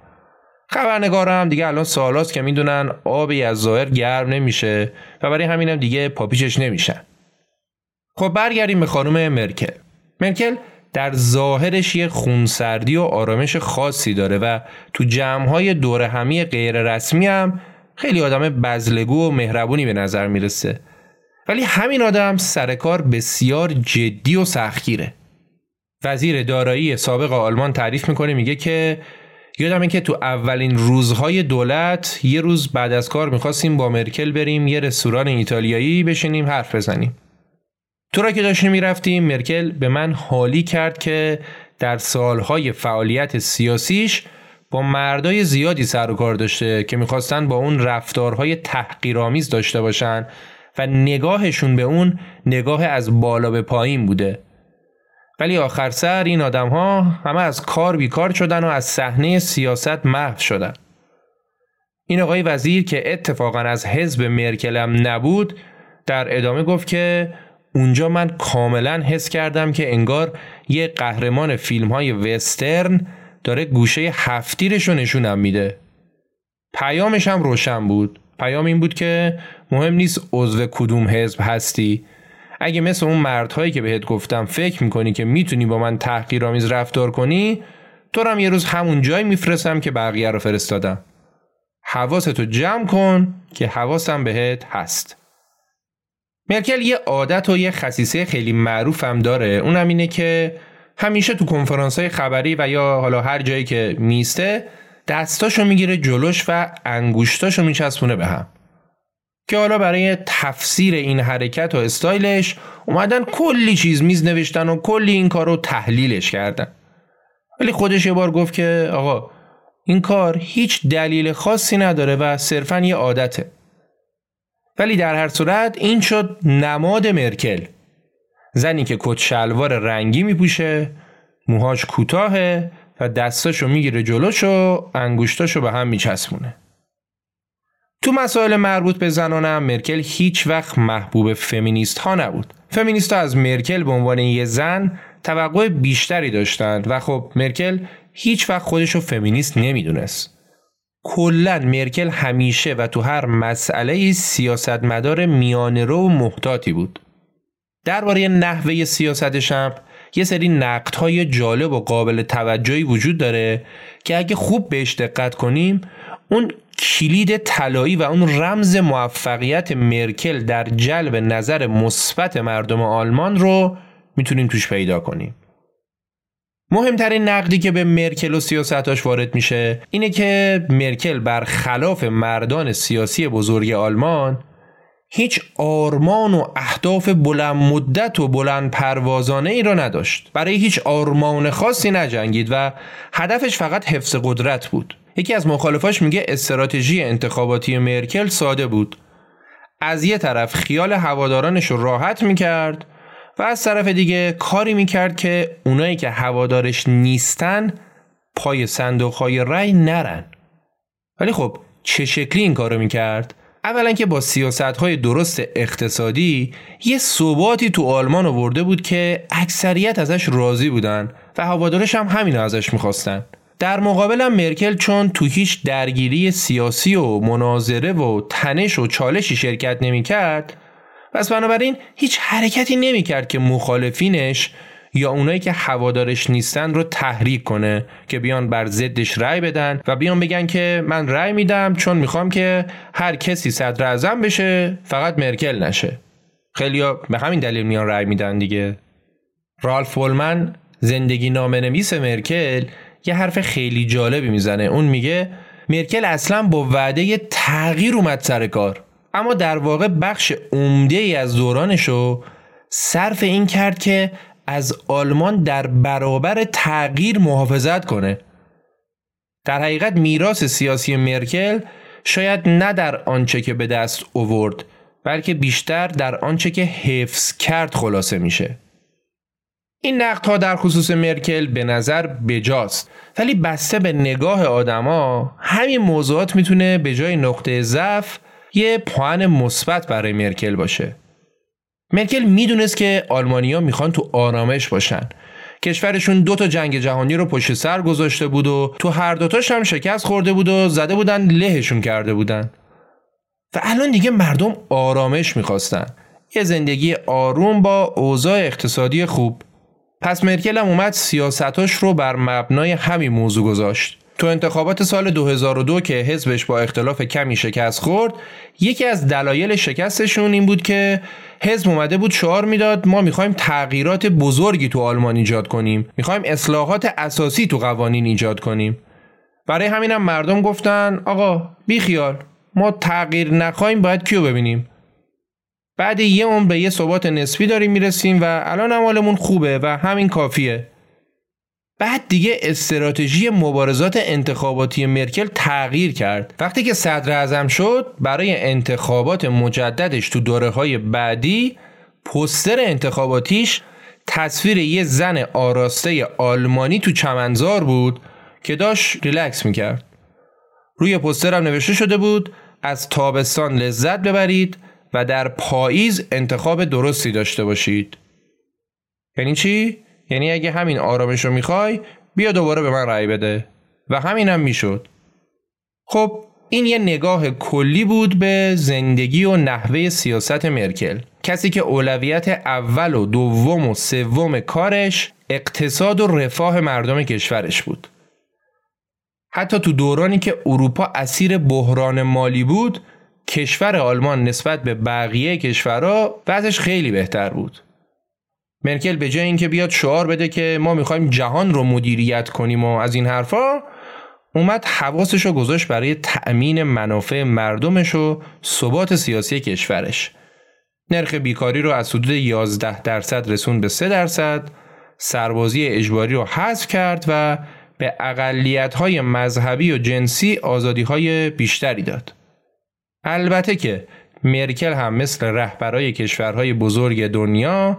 خبرنگارم دیگه الان سالاست که می‌دونن آبی از ظاهر گرم نمیشه و برای همینم دیگه پاپیچش نمیشن. خب برگردیم به خانم مرکل. مرکل در ظاهرش یه خونسردی و آرامش خاصی داره و تو جمعهای دور همی غیر رسمی هم خیلی آدم بزلگو و مهربونی به نظر می‌رسه. ولی همین آدم سر کار بسیار جدی و سختگیره. وزیر دارایی سابق آلمان تعریف می‌کنه میگه که یادمه که تو اولین روزهای دولت یه روز بعد از کار می‌خواستیم با مرکل بریم یه رستوران ایتالیایی بشینیم حرف بزنیم. تو را که داشتیم می‌رفتیم مرکل به من حالی کرد که در سالهای فعالیت سیاسیش با مردای زیادی سر و کار داشته که می‌خواستن با اون رفتارهای تحقیرآمیز داشته باشن و نگاهشون به اون نگاه از بالا به پایین بوده. ولی آخر سر این آدم ها همه از کار بیکار شدن و از صحنه سیاست محو شدن. این آقای وزیر که اتفاقا از حزب مرکلم نبود در ادامه گفت که اونجا من کاملا حس کردم که انگار یه قهرمان فیلم های وسترن داره گوشه هفتیرش رو نشونم میده. پیامش هم روشن بود. پیام این بود که مهم نیست عضو کدوم حزب هستی. اگه مثل اون مردهایی که بهت گفتم فکر می‌کنی که می‌تونی با من تحقیرآمیز رفتار کنی تو هم یه روز همون جای میفرستم که بقیه رو فرستادم. حواستو جمع کن که حواسم بهت هست. مرکل یه عادت و یه خصیصه خیلی معروف هم داره. اونم اینه که همیشه تو کنفرانس های خبری و یا حالا هر جایی که میسته دستاشو می‌گیره جلوش و انگوشتاشو میچسبونه به هم. که حالا برای تفسیر این حرکت و استایلش اومدن کلی چیز میز نوشتن و کلی این کار رو تحلیلش کردن. ولی خودش یه بار گفت که آقا این کار هیچ دلیل خاصی نداره و صرفا یه عادته. ولی در هر صورت این شد نماد مرکل. زنی که کت شلوار رنگی میپوشه موهاش کوتاهه و دستاشو می‌گیره جلوش و انگوشتاشو به هم میچسبونه. تو مسائل مربوط به زنانم مرکل هیچ وقت محبوب فمینیست ها نبود. فمینیست ها از مرکل به عنوان یه زن توقع بیشتری داشتند و خب مرکل هیچ وقت خودشو فمینیست نمی‌دونست. کلا مرکل همیشه و تو هر مسئله سیاستمدار میانه رو و محتاطی بود. درباره نحوه سیاستش هم یه سری نقدهای جالب و قابل توجهی وجود داره که اگه خوب بهش دقت کنیم اون کلید طلایی و اون رمز موفقیت مرکل در جلب نظر مثبت مردم آلمان رو می‌تونیم توش پیدا کنیم. مهمترین نقدی که به مرکل و سیاستاش وارد میشه اینه که مرکل برخلاف مردان سیاسی بزرگ آلمان هیچ آرمان و اهداف بلند مدت و بلند پروازانه ای را نداشت. برای هیچ آرمان خاصی نجنگید و هدفش فقط حفظ قدرت بود. یکی از مخالفاش میگه استراتژی انتخاباتی مرکل ساده بود. از یه طرف خیال هوادارانش رو راحت می‌کرد و از طرف دیگه کاری می‌کرد که اونایی که هوادارش نیستن پای صندوق های رأی نرن ولی خب چه شکلی این کارو می‌کرد؟ اولا که با سیاست های درست اقتصادی یه ثباتی تو آلمان آورده بود که اکثریت ازش راضی بودن و هوادارش هم همین ازش می‌خواستن در مقابلم مرکل چون تو هیچ درگیری سیاسی و مناظره و تنش و چالشی شرکت نمی‌کرد پس بنابراین هیچ حرکتی نمی‌کرد که مخالفینش یا اونایی که هوادارش نیستن رو تحریک کنه که بیان بر ضدش رأی بدن و بیان بگن که من رأی میدم چون می‌خوام که هر کسی صدر اعظم بشه فقط مرکل نشه. خیلی به همین دلیل میان رأی میدن دیگه. رالف ولمن زندگی نامه نویس مرکل یه حرف خیلی جالبی می‌زنه. اون میگه مرکل اصلا با وعده تغییر اومد سر کار. اما در واقع بخش عمده ای از دورانشو صرف این کرد که از آلمان در برابر تغییر محافظت کنه. در حقیقت میراث سیاسی مرکل شاید نه در آنچه که به دست اوورد بلکه بیشتر در آنچه که حفظ کرد خلاصه میشه. این نقدها در خصوص مرکل به نظر بجاست ولی بسته به نگاه آدما همین موضوعات می‌تونه به جای نقطه ضعف یه پوان مثبت برای مرکل باشه. مرکل می‌دونست که آلمانیا می‌خوان تو آرامش باشن. کشورشون دو تا جنگ جهانی رو پشت سر گذاشته بود و تو هر دوتاش هم شکست خورده بود و زده بودن لهشون کرده بودن. و الان دیگه مردم آرامش می‌خواستن. یه زندگی آروم با اوضاع اقتصادی خوب. پس مرکل هم اومد سیاستاش رو بر مبنای همین موضوع گذاشت. تو انتخابات سال 2002 که حزبش با اختلاف کمی شکست خورد یکی از دلایل شکستشون این بود که حزب اومده بود شعار می‌داد ما می‌خوایم تغییرات بزرگی تو آلمان ایجاد کنیم. می‌خوایم اصلاحات اساسی تو قوانین ایجاد کنیم. برای همینم مردم گفتن آقا بی خیال ما تغییر نخواهیم باید کیو ببینیم؟ بعد یه اون به یه ثبات نسبی داریم می‌رسیم و الان امالمون خوبه و همین کافیه. بعد دیگه استراتژی مبارزات انتخاباتی مرکل تغییر کرد. وقتی که صدر اعظم شد برای انتخابات مجددش تو دوره های بعدی پستر انتخاباتیش تصویر یه زن آراسته آلمانی تو چمنزار بود که داشت ریلکس می‌کرد. روی پستر هم نوشته شده بود از تابستان لذت ببرید و در پاییز انتخاب درستی داشته باشید. یعنی چی؟ یعنی اگه همین آرامش رو می‌خوای بیا دوباره به من رأی بده. و همینم هم می‌شد. خب این یه نگاه کلی بود به زندگی و نحوه سیاست مرکل. کسی که اولویت اول و دوم و سوم کارش اقتصاد و رفاه مردم کشورش بود. حتی تو دورانی که اروپا اسیر بحران مالی بود کشور آلمان نسبت به بقیه کشورها وضعش خیلی بهتر بود. مرکل به جای اینکه بیاد شعار بده که ما می‌خوایم جهان رو مدیریت کنیم و از این حرفا اومد حواسش رو گذاشت برای تأمین منافع مردمش و ثبات سیاسی کشورش. نرخ بیکاری رو از حدود 11 درصد رسون به 3 درصد سربازی اجباری رو حذف کرد و به اقلیت های مذهبی و جنسی آزادی های بیشتری داد. البته که مرکل هم مثل رهبرای کشورهای بزرگ دنیا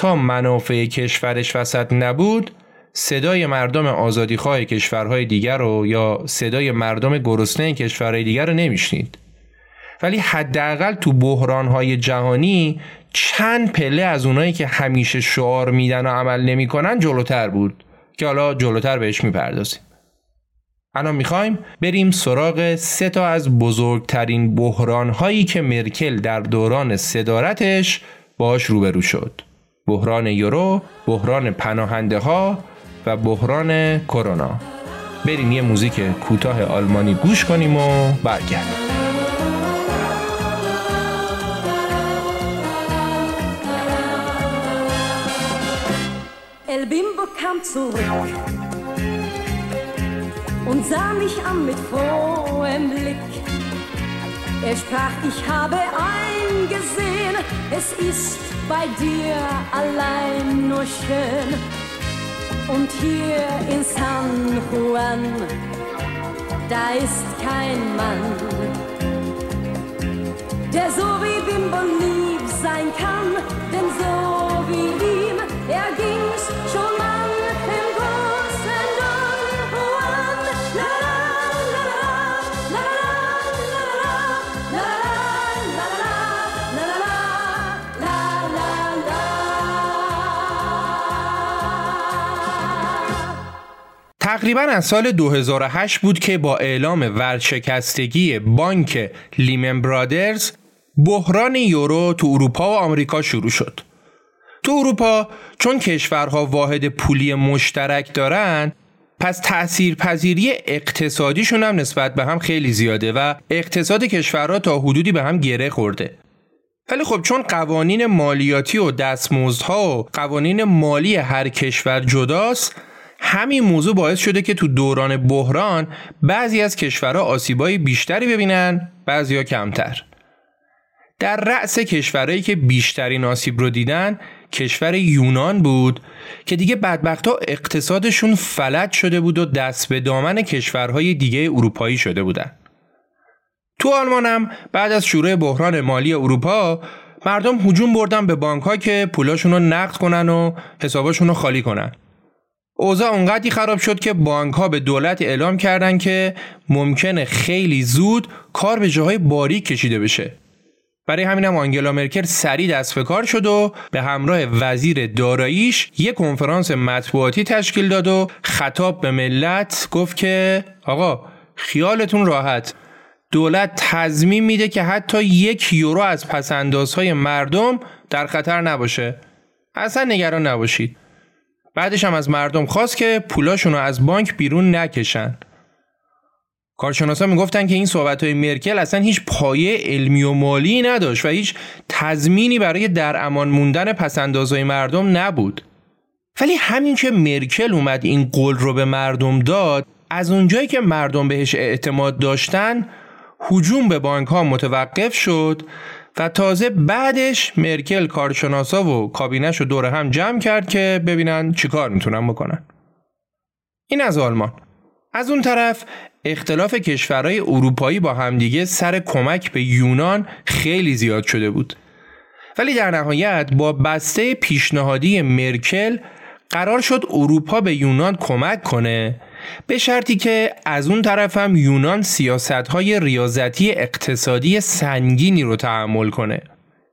تا منافع کشورش وسط نبود صدای مردم آزادیخواه کشورهای دیگر رو یا صدای مردم گرسنه کشورهای دیگر رو نمیشنید. ولی حداقل تو بحرانهای جهانی چند پله از اونایی که همیشه شعار میدن و عمل نمی‌کنن جلوتر بود که حالا جلوتر بهش می‌پردازیم. الان می‌خوایم بریم سراغ سه تا از بزرگترین بحرانهایی که مرکل در دوران صدارتش باش روبرو شد. بحران یورو، بحران پناهنده ها و بحران کرونا. بریم یه موزیک کوتاه آلمانی گوش کنیم و برگردیم. El Bimbo kam zurück und sah mich an mit frohem Blick. Er sprach, ich habe eingesehen, es ist bei dir allein nur schön. Und hier in San Juan, da ist kein Mann, der so wie Bimbo lieb sein kann, denn so wie ihm, er ging's تقریبا از سال 2008 بود که با اعلام ورشکستگی بانک لیمن برادرز بحران یورو تو اروپا و آمریکا شروع شد. تو اروپا چون کشورها واحد پولی مشترک دارن پس تأثیر پذیری اقتصادیشون هم نسبت به هم خیلی زیاده و اقتصاد کشورها تا حدودی به هم گره خورده. ولی خب چون قوانین مالیاتی و دستمزدها و قوانین مالی هر کشور جداست همین موضوع باعث شده که تو دوران بحران بعضی از کشورها آسیبای بیشتری ببینن بعضیا کمتر. در رأس کشورهایی که بیشترین آسیب رو دیدن کشور یونان بود که دیگه بدبختا اقتصادشون فلج شده بود و دست به دامن کشورهای دیگه اروپایی شده بودن. تو آلمان هم بعد از شروع بحران مالی اروپا مردم هجوم بردن به بانک ها که پولاشون رو نقد کنن و حساباشون رو خالی کنن. اوضاع اونقدری خراب شد که بانک ها به دولت اعلام کردن که ممکنه خیلی زود کار به جاهای باریک کشیده بشه. برای همین هم آنگلا مرکل سریع دست به کار شد و به همراه وزیر داراییش یک کنفرانس مطبوعاتی تشکیل داد و خطاب به ملت گفت که آقا خیالتون راحت. دولت تضمین میده که حتی یک یورو از پسندازهای مردم در خطر نباشه. اصلا نگران نباشید. بعدش هم از مردم خواست که پولاشون رو از بانک بیرون نکشن. کارشناسا می‌گفتن که این صحبت های مرکل اصلا هیچ پایه علمی و مالی نداشت و هیچ تضمینی برای در امان موندن پسندازهای مردم نبود. ولی همین که مرکل اومد این قول رو به مردم داد از اونجایی که مردم بهش اعتماد داشتن هجوم به بانک ها متوقف شد و تازه بعدش مرکل کارشناسا و کابینش رو دور هم جمع کرد که ببینن چیکار می‌تونن بکنن. این از آلمان. از اون طرف اختلاف کشورهای اروپایی با همدیگه سر کمک به یونان خیلی زیاد شده بود. ولی در نهایت با بسته پیشنهادی مرکل قرار شد اروپا به یونان کمک کنه به شرطی که از اون طرف هم یونان سیاست های ریاضتی اقتصادی سنگینی رو تحمل کنه.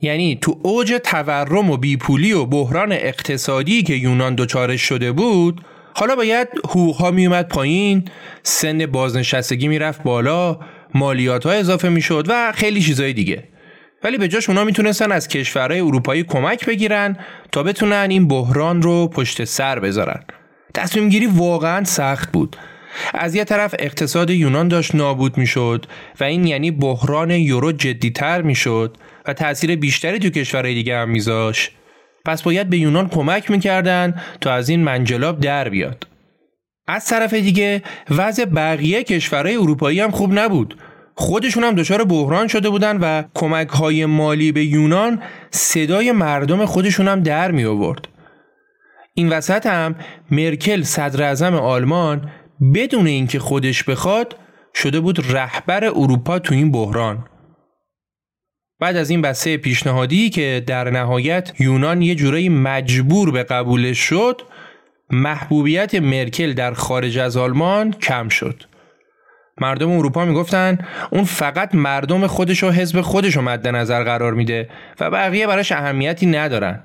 یعنی تو اوج تورم و بیپولی و بحران اقتصادی که یونان دچارش شده بود حالا باید حقوقها میومد پایین سن بازنشستگی می‌رفت بالا مالیات ها اضافه می‌شد و خیلی چیزای دیگه. ولی به جاش اونا می‌تونستن از کشورهای اروپایی کمک بگیرن تا بتونن این بحران رو پشت سر بذارن. تصمیم گیری واقعا سخت بود. از یه طرف اقتصاد یونان داشت نابود می‌شد و این یعنی بحران یورو جدیتر می‌شد و تاثیر بیشتری تو کشورهای دیگه هم میذاش پس باید به یونان کمک می‌کردن تا از این منجلاب در بیاد. از طرف دیگه وضع بقیه کشورهای اروپایی هم خوب نبود. خودشون هم دچار بحران شده بودن و کمک های مالی به یونان صدای مردم خودشون هم در می آورد. این وسط هم مرکل صدر اعظم آلمان بدون اینکه خودش بخواد شده بود رهبر اروپا تو این بحران. بعد از این بسته پیشنهادی که در نهایت یونان یه جورایی مجبور به قبولش شد محبوبیت مرکل در خارج از آلمان کم شد. مردم اروپا می‌گفتن اون فقط مردم خودش و حزب خودش رو مد نظر قرار میده و بقیه براش اهمیتی ندارن.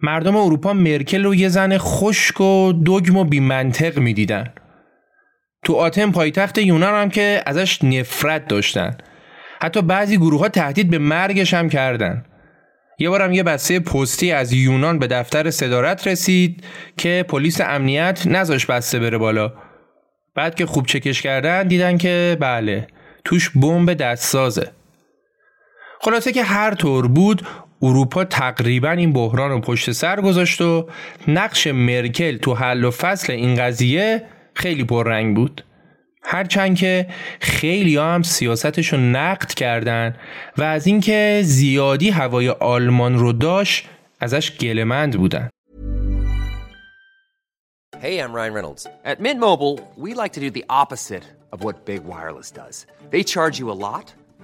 مردم اروپا مرکل رو یه زن خشک و دگم و بیمنطق می‌دیدن. تو آتن پایتخت یونان هم که ازش نفرت داشتن. حتی بعضی گروه ها تهدید به مرگش هم کردن. یه بارم یه بسته پستی از یونان به دفتر صدارت رسید که پلیس امنیت نذاش بسته بره بالا. بعد که خوب چکش کردن دیدن که بله توش بمب دستسازه. خلاصه که هر طور بود اروپا تقریبا این بحران رو پشت سر گذاشت و نقش مرکل تو حل و فصل این قضیه خیلی پررنگ بود هرچند که خیلی هم سیاستش رو نقد کردن و از اینکه زیادی هوای آلمان رو داشت ازش گلمند بودن Hey, I'm Ryan Reynolds. At Mint Mobile, we like to do the opposite of what Big Wireless does. They charge you a lot,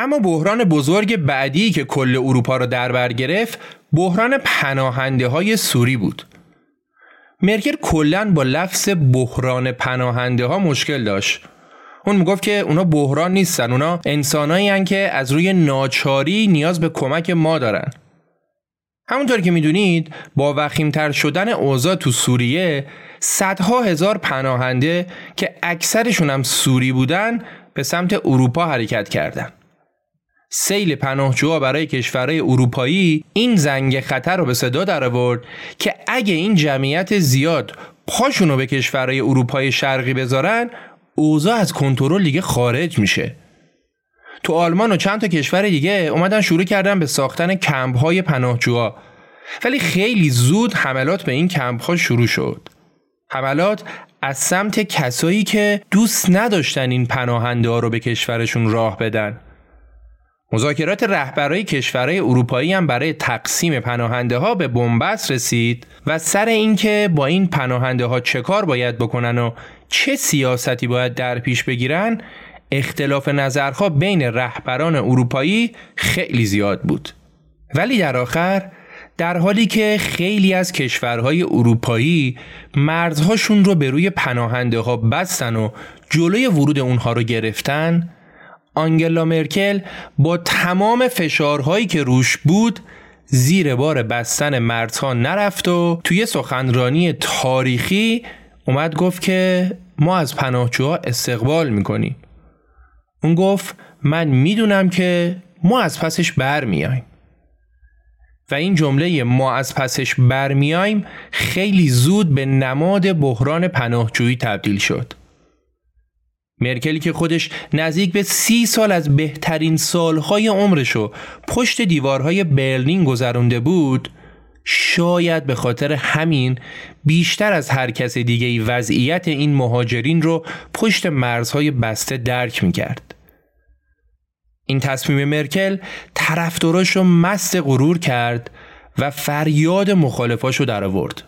اما بحران بزرگ بعدی که کل اروپا را در بر گرفت بحران پناهنده های سوری بود. مرکل کلا با لفظ بحران پناهنده ها مشکل داشت. اون می‌گفت که اونا بحران نیستن اونا انسانایی هن که از روی ناچاری نیاز به کمک ما دارن. همونطور که می‌دونید با وخیمتر شدن اوضاع تو سوریه صدها هزار پناهنده که اکثرشون هم سوری بودن به سمت اروپا حرکت کردند. سیل پناهجوها برای کشورهای اروپایی این زنگ خطر رو به صدا در آورد که اگه این جمعیت زیاد پاشونو به کشورهای اروپای شرقی بذارن اوضاع از کنترل دیگه خارج میشه. تو آلمان و چند تا کشور دیگه اومدن شروع کردن به ساختن کمپ های پناهجوها. ولی خیلی زود حملات به این کمپ ها شروع شد. حملات از سمت کسایی که دوست نداشتن این پناهنده ها رو به کشورشون راه بدن. مذاکرات رهبرای کشورهای اروپایی هم برای تقسیم پناهنده ها به بنبست رسید و سر اینکه با این پناهنده ها چه کار باید بکنن و چه سیاستی باید در پیش بگیرن اختلاف نظرها بین رهبران اروپایی خیلی زیاد بود. ولی در آخر در حالی که خیلی از کشورهای اروپایی مرزهاشون رو به روی پناهنده ها بستن و جلوی ورود اونها رو گرفتن آنگلا مرکل با تمام فشارهایی که روش بود زیر بار بستن مرزها نرفت و توی سخنرانی تاریخی اومد گفت که ما از پناهجوها استقبال می‌کنیم. اون گفت من می‌دونم که ما از پسش برمیایم و این جمله ما از پسش برمیایم خیلی زود به نماد بحران پناهجویی تبدیل شد. مرکلی که خودش نزدیک به سی سال از بهترین سالهای عمرشو پشت دیوارهای برلین گذرونده بود شاید به خاطر همین بیشتر از هر کس دیگه وضعیت این مهاجرین رو پشت مرزهای بسته درک می‌کرد. این تصمیم مرکل طرفداراش رو مست غرور کرد و فریاد مخالفاش رو در آورد.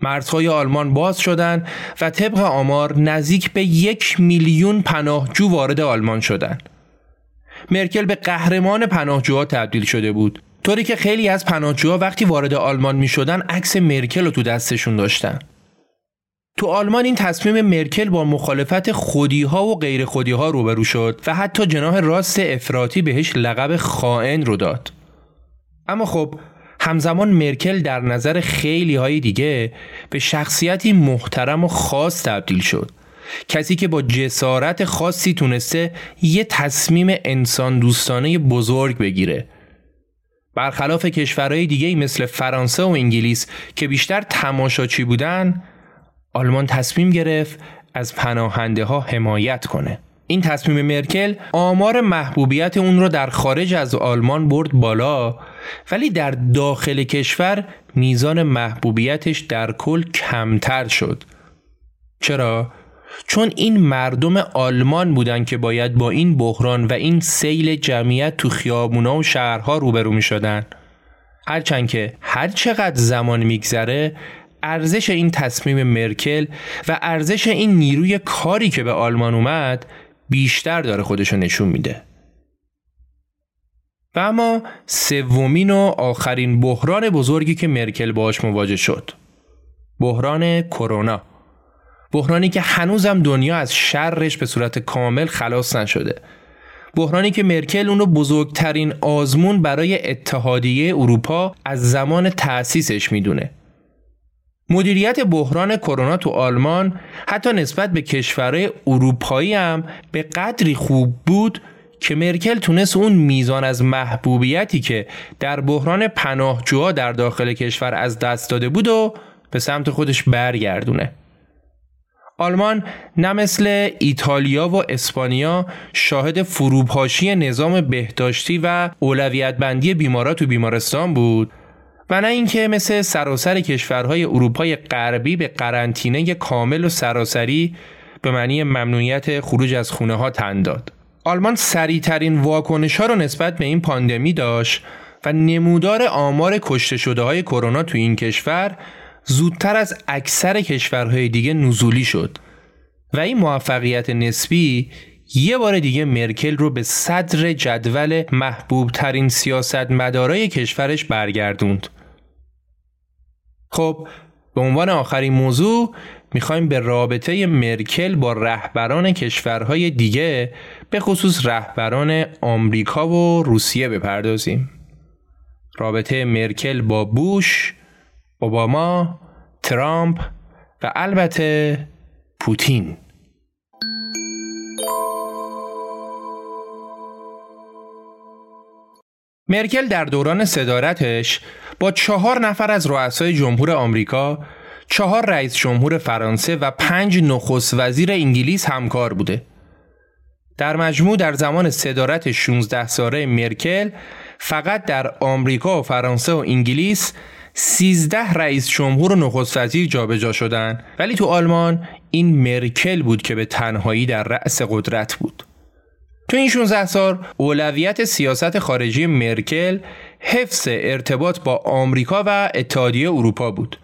مرزهای آلمان باز شدند و طبق آمار نزدیک به یک میلیون پناهجو وارد آلمان شدند. مرکل به قهرمان پناهجوها تبدیل شده بود. طوری که خیلی از پناهجوها وقتی وارد آلمان می شدن عکس مرکل رو تو دستشون داشتن. تو آلمان این تصمیم مرکل با مخالفت خودی ها و غیر خودی ها روبرو شد و حتی جناح راست افراطی بهش لقب خائن رو داد. اما خب همزمان مرکل در نظر خیلی های دیگه به شخصیتی محترم و خاص تبدیل شد. کسی که با جسارت خاصی تونسته یه تصمیم انسان دوستانه بزرگ بگیره. برخلاف کشورهای دیگه مثل فرانسه و انگلیس که بیشتر تماشاچی بودن آلمان تصمیم گرفت از پناهنده ها حمایت کنه. این تصمیم مرکل آمار محبوبیت اون رو در خارج از آلمان برد بالا ولی در داخل کشور میزان محبوبیتش در کل کمتر شد چرا؟ چون این مردم آلمان بودن که باید با این بحران و این سیل جمعیت تو خیابونا و شهرها روبرو می شدن. هرچند که هر چقدر زمان میگذره ارزش این تصمیم مرکل و ارزش این نیروی کاری که به آلمان اومد بیشتر داره خودشو نشون میده. و اما سومین و آخرین بحران بزرگی که مرکل باش مواجه شد. بحران کرونا. بحرانی که هنوزم دنیا از شرش به صورت کامل خلاص نشده. بحرانی که مرکل اونو بزرگترین آزمون برای اتحادیه اروپا از زمان تأسیسش می‌دونه. مدیریت بحران کرونا تو آلمان حتی نسبت به کشورهای اروپایی هم به قدری خوب بود که مرکل تونست اون میزان از محبوبیتی که در بحران پناهجوها در داخل کشور از دست داده بود و به سمت خودش برگردونه. آلمان نه مثل ایتالیا و اسپانیا شاهد فروپاشی نظام بهداشتی و اولویت بندی بیمارا تو بیمارستان بود و نه اینکه مثل سراسر کشورهای اروپای غربی به قرنطینه کامل و سراسری به معنی ممنوعیت خروج از خونه ها تن داد. آلمان سریعترین واکنش ها رو نسبت به این پاندمی داشت و نمودار آمار کشته شده های کرونا تو این کشور زودتر از اکثر کشورهای دیگه نزولی شد و این موفقیت نسبی یه بار دیگه مرکل رو به صدر جدول محبوب ترین سیاست مدارای کشورش برگردوند. خب به عنوان آخرین موضوع می‌خوایم به رابطه مرکل با رهبران کشورهای دیگه به خصوص رهبران آمریکا و روسیه بپردازیم. رابطه مرکل با بوش، اوباما، ترامپ و البته پوتین. مرکل در دوران صدارتش با چهار نفر از رؤسای جمهور آمریکا، چهار رئیس جمهور فرانسه و پنج نخست وزیر انگلیس همکار بوده. در مجموع در زمان صدارت 16 ساله مرکل فقط در آمریکا و فرانسه و انگلیس 13 رئیس جمهور و نخست وزیر جابجا شدن ولی تو آلمان این مرکل بود که به تنهایی در رأس قدرت بود. تو این 16 سال اولویت سیاست خارجی مرکل حفظ ارتباط با آمریکا و اتحادیه اروپا بود.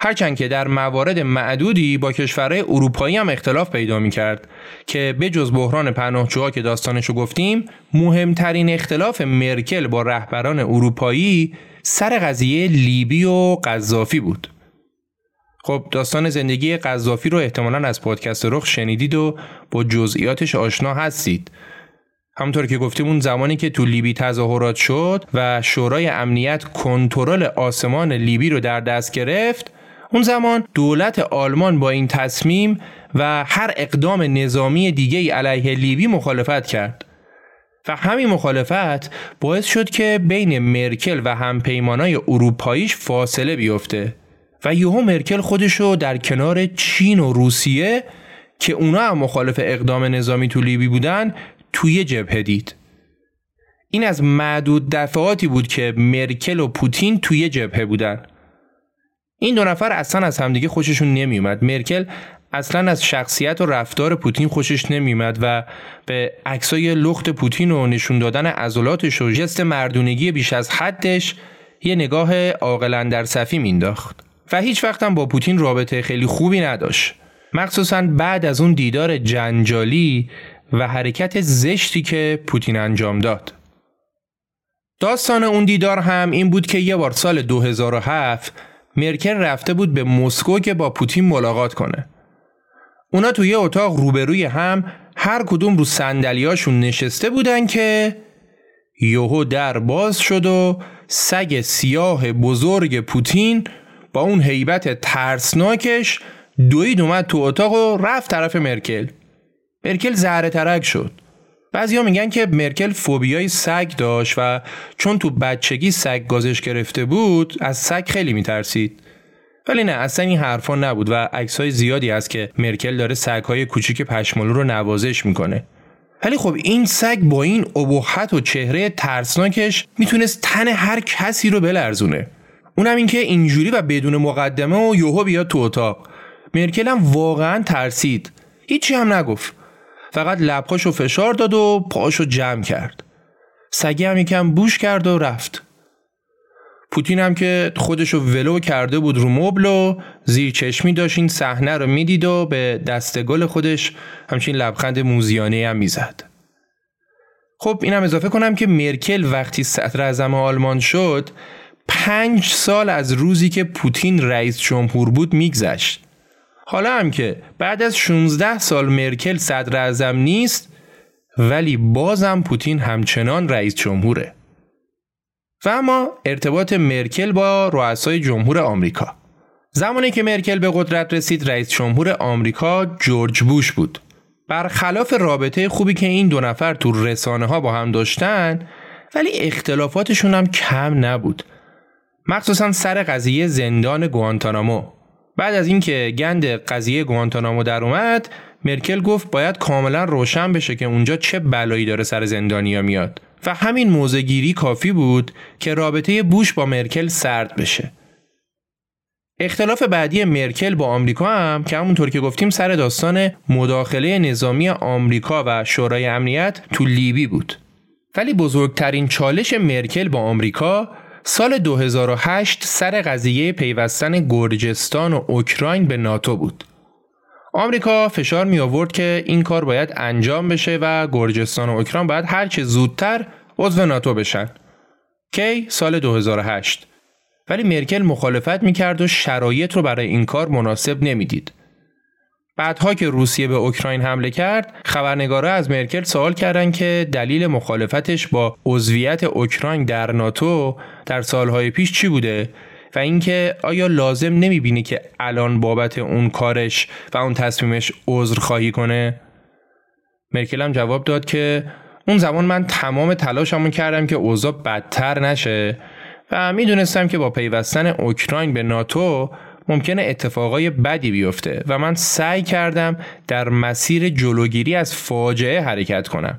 هرچند که در موارد معدودی با کشورهای اروپایی هم اختلاف پیدا می کرد که به جز بحران پناهجوها که داستانشو گفتیم مهمترین اختلاف مرکل با رهبران اروپایی سر قضیه لیبی و قذافی بود. خب داستان زندگی قذافی رو احتمالا از پادکست رخ شنیدید و با جزئیاتش آشنا هستید. همونطور که گفتیم اون زمانی که تو لیبی تظاهرات شد و شورای امنیت کنترل آسمان لیبی رو در دست گرفت اون زمان دولت آلمان با این تصمیم و هر اقدام نظامی دیگه علیه لیبی مخالفت کرد و همین مخالفت باعث شد که بین مرکل و همپیمانای اروپاییش فاصله بیفته و یهو مرکل خودشو در کنار چین و روسیه که اونا هم مخالف اقدام نظامی تو لیبی بودن توی جبهه دید. این از معدود دفعاتی بود که مرکل و پوتین توی جبهه بودن. این دو نفر اصلا از همدیگه خوششون نمیومد مرکل اصلا از شخصیت و رفتار پوتین خوشش نمیومد و به عکسای لخت پوتین و نشون دادن عضلاتش و جست مردونگی بیش از حدش یه نگاه عاقلا در صفی مینداخت و هیچ وقتم با پوتین رابطه خیلی خوبی نداشت مخصوصا بعد از اون دیدار جنجالی و حرکت زشتی که پوتین انجام داد داستان اون دیدار هم این بود که یه بار سال 2007 مرکل رفته بود به مسکو که با پوتین ملاقات کنه. اونا توی اتاق روبروی هم هر کدوم رو صندلیاشون نشسته بودن که یهو در باز شد و سگ سیاه بزرگ پوتین با اون حیبت ترسناکش دوید اومد تو اتاق و رفت طرف مرکل. مرکل زهره ترک شد. بعضیا میگن که مرکل فوبیای سگ داشت و چون تو بچگی سگ گازش گرفته بود از سگ خیلی میترسید ولی نه اصلا این حرفا نبود و عکسای زیادی هست که مرکل داره سگهای کوچیک پشمالو رو نوازش می‌کنه ولی خب این سگ با این ابهت و چهره ترسناکش می‌تونست تن هر کسی رو بلرزونه اونم اینکه اینجوری و بدون مقدمه و یوهو بیاد تو اتاق. مرکل هم واقعا ترسید. هیچی هم نگفت. فقط لبخاشو فشار داد و پاشو جمع کرد. سگی هم یکم بوش کرد و رفت. پوتین هم که خودشو ولو کرده بود رو مبل و زیر چشمی داشت این صحنه رو می‌دید و به دست گل خودش همچین لبخند موزیانه هم می‌زد. خب اینم اضافه کنم که مرکل وقتی صدر اعظم آلمان شد پنج سال از روزی که پوتین رئیس جمهور بود میگذشت. حالا هم که بعد از 16 سال مرکل صدر اعظم نیست ولی بازم پوتین همچنان رئیس جمهوره. و اما ارتباط مرکل با رؤسای جمهور آمریکا زمانی که مرکل به قدرت رسید رئیس جمهور آمریکا جورج بوش بود برخلاف رابطه خوبی که این دو نفر تو رسانه ها با هم داشتن ولی اختلافاتشون هم کم نبود مخصوصا سر قضیه زندان گوانتانامو بعد از اینکه گند قضیه گوانتانامو در اومد مرکل گفت باید کاملا روشن بشه که اونجا چه بلایی داره سر زندانیا میاد و همین موزگیری کافی بود که رابطه بوش با مرکل سرد بشه. اختلاف بعدی مرکل با آمریکا هم که همونطور که گفتیم سر داستان مداخله نظامی آمریکا و شورای امنیت تو لیبی بود. ولی بزرگترین چالش مرکل با آمریکا سال 2008 سر قضیه پیوستن گرجستان و اوکراین به ناتو بود. آمریکا فشار می آورد که این کار باید انجام بشه و گرجستان و اوکراین باید هرچه زودتر عضو ناتو بشن. کی سال 2008 ولی مرکل مخالفت می‌کرد و شرایط رو برای این کار مناسب نمی‌دید. بعدها که روسیه به اوکراین حمله کرد، خبرنگارا از مرکل سوال کردند که دلیل مخالفتش با عضویت اوکراین در ناتو در سالهای پیش چی بوده و اینکه آیا لازم نمی‌بینی که الان بابت اون کارش و اون تصمیمش عذر خواهی کنه؟ مرکل هم جواب داد که اون زمان من تمام تلاشمون کردم که اوضاع بدتر نشه و می‌دونستم که با پیوستن اوکراین به ناتو ممکنه اتفاقای بدی بیفته و من سعی کردم در مسیر جلوگیری از فاجعه حرکت کنم.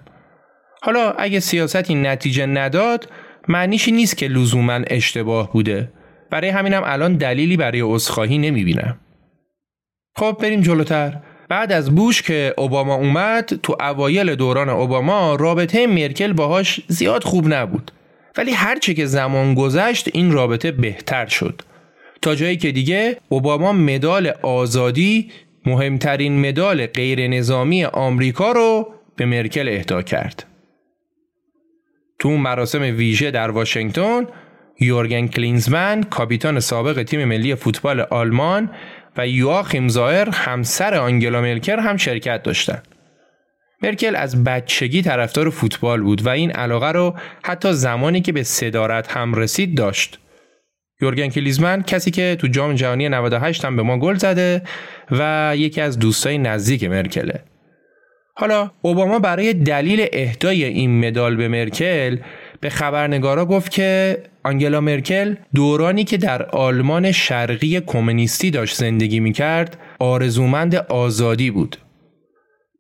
حالا اگه سیاستی نتیجه نداد معنیشی نیست که لزوما اشتباه بوده برای همینم الان دلیلی برای عذرخواهی نمی‌بینم. خب بریم جلوتر. بعد از بوش که اوباما اومد تو اوایل دوران اوباما رابطه مرکل باهاش زیاد خوب نبود. ولی هرچه که زمان گذشت این رابطه بهتر شد. تا جایی که دیگه اوباما مدال آزادی مهمترین مدال غیر نظامی آمریکا رو به مرکل اهدا کرد. تو مراسم ویژه در واشنگتن یورگن کلینزمن کاپیتان سابق تیم ملی فوتبال آلمان و یواخیم زایر همسر آنگلا مرکل هم شرکت داشتند. مرکل از بچگی طرفدار فوتبال بود و این علاقه رو حتی زمانی که به صدارت هم رسید داشت. یورگن کلیزمن کسی که تو جام جهانی 98 هم به ما گل زده و یکی از دوستای نزدیک مرکله. حالا اوباما برای دلیل اهدای این مدال به مرکل به خبرنگارا گفت که آنگلا مرکل دورانی که در آلمان شرقی کمونیستی داشت زندگی می کرد آرزومند آزادی بود.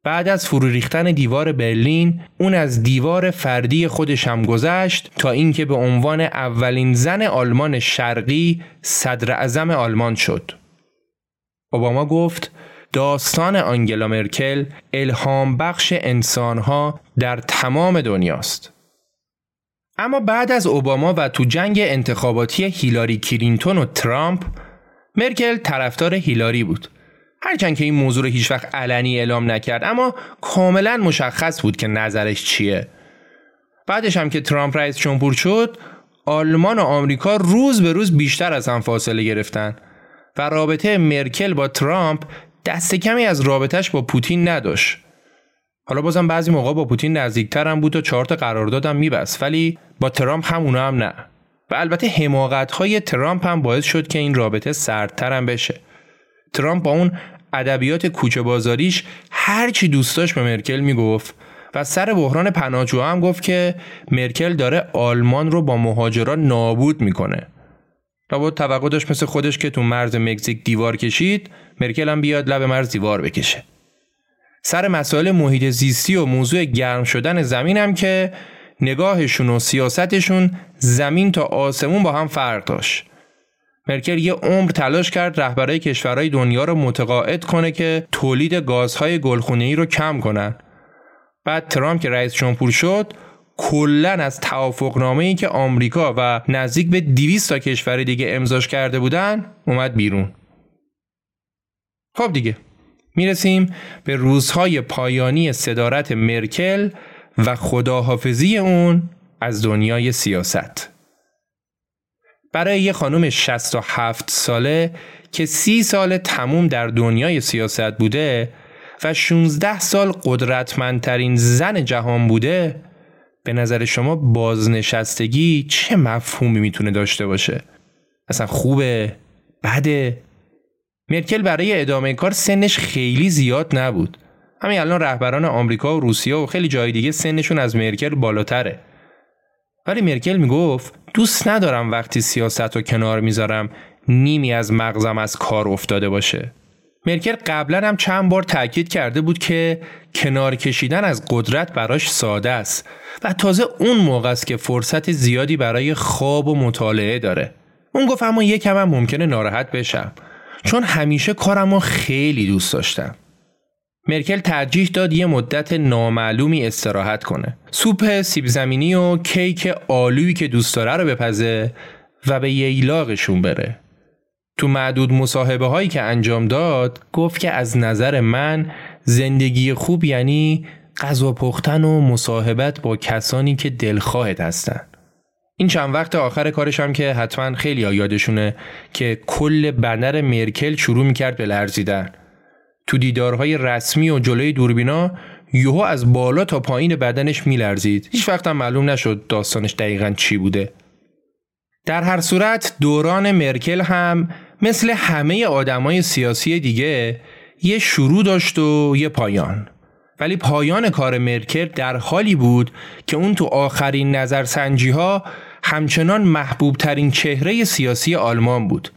بعد از فرو ریختن دیوار برلین اون از دیوار فردی خودش هم گذشت تا اینکه به عنوان اولین زن آلمان شرقی صدر اعظم آلمان شد. اوباما گفت داستان آنگلا مرکل الهام بخش انسانها در تمام دنیاست. اما بعد از اوباما و تو جنگ انتخاباتی هیلاری کلینتون و ترامپ مرکل طرفدار هیلاری بود هرچند که این موضوع رو هیچ وقت علنی اعلام نکرد اما کاملا مشخص بود که نظرش چیه. بعدش هم که ترامپ رئیس جمهور شد آلمان و آمریکا روز به روز بیشتر از هم فاصله گرفتن و رابطه مرکل با ترامپ دست کمی از رابطهش با پوتین نداشت. حالا بازم بعضی موقع با پوتین نزدیکتر هم بود و چهار تا قراردادم میبست ولی با ترامپ هم اونا هم نه. و البته حماقت های ترامپ هم باعث شد که این رابطه سردتر هم بشه. ترامپ با اون ادبیات کوچه بازاریش هر چی دوست داشت به مرکل می‌گفت و سر بحران پناهجوها هم گفت که مرکل داره آلمان رو با مهاجران نابود می‌کنه. لابد توقع داشت مثل خودش که تو مرز مکزیک دیوار کشید مرکل هم بیاد لب مرز دیوار بکشه. سر مسائل محیط زیستی و موضوع گرم شدن زمین هم که نگاهشون و سیاستشون زمین تا آسمون با هم فرق داشت. مرکل یه عمر تلاش کرد رهبرای کشورهای دنیا رو متقاعد کنه که تولید گازهای گلخونه‌ای رو کم کنن. بعد ترامپ که رئیس جمهور شد کلا از توافقنامه ای که آمریکا و نزدیک به 200 تا کشور دیگه امضاش کرده بودن اومد بیرون. خب دیگه می‌رسیم به روزهای پایانی صدارت مرکل و خداحافظی اون از دنیای سیاست. برای یه خانم 67 ساله که سی سال تموم در دنیای سیاست بوده و 16 سال قدرتمندترین زن جهان بوده به نظر شما بازنشستگی چه مفهومی می‌تونه داشته باشه؟ اصلا خوبه؟ بده؟ مرکل برای ادامه کار سنش خیلی زیاد نبود. همین الان رهبران آمریکا و روسیه و خیلی جای دیگه سنشون از مرکل بالاتره. ولی مرکل می‌گفت دوست ندارم وقتی سیاست رو کنار می‌ذارم نیمی از مغزم از کار افتاده باشه. مرکل قبلا هم چند بار تاکید کرده بود که کنار کشیدن از قدرت براش ساده است و تازه اون موقع است که فرصت زیادی برای خواب و مطالعه داره. اون گفت اما یکم هم ممکنه ناراحت بشم چون همیشه کارم رو خیلی دوست داشتم. مرکل ترجیح داد یه مدت نامعلومی استراحت کنه. سوپ سیب زمینی و کیک آلویی که دوست داره رو بپزه و به ییلاقشون بره. تو معدود مصاحبه هایی که انجام داد گفت که از نظر من زندگی خوب یعنی غذا پختن و مصاحبت با کسانی که دلخواهت هستن. این چند وقت آخر کارش هم که حتما خیلی یادشونه که کل بنر مرکل شروع می‌کرد به لرزیدن. تو دیدارهای رسمی و جلوی دوربینا یوهو از بالا تا پایین بدنش میلرزید. هیچ وقت هم معلوم نشد داستانش دقیقا چی بوده. در هر صورت دوران مرکل هم مثل همه آدمای سیاسی دیگه یه شروع داشت و یه پایان. ولی پایان کار مرکل در حالی بود که اون تو آخرین نظرسنجی ها همچنان محبوب ترین چهره سیاسی آلمان بود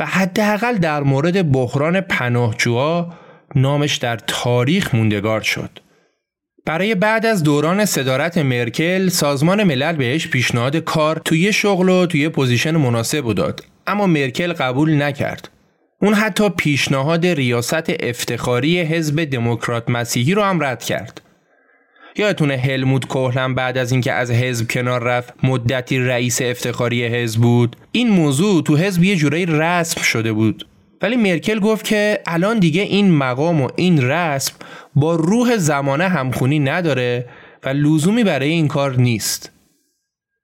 و حداقل در مورد بحران پناهجوها نامش در تاریخ موندگار شد. برای بعد از دوران صدارت مرکل سازمان ملل بهش پیشنهاد کار توی شغل و توی position مناسب داد اما مرکل قبول نکرد. اون حتی پیشنهاد ریاست افتخاری حزب دموکرات مسیحی رو هم رد کرد. یادتونه هلموت کوهلم بعد از اینکه از حزب کنار رفت مدتی رئیس افتخاری حزب بود؟ این موضوع تو حزب یه جورایی رسم شده بود. ولی مرکل گفت که الان دیگه این مقام و این رسم با روح زمانه همخونی نداره و لزومی برای این کار نیست.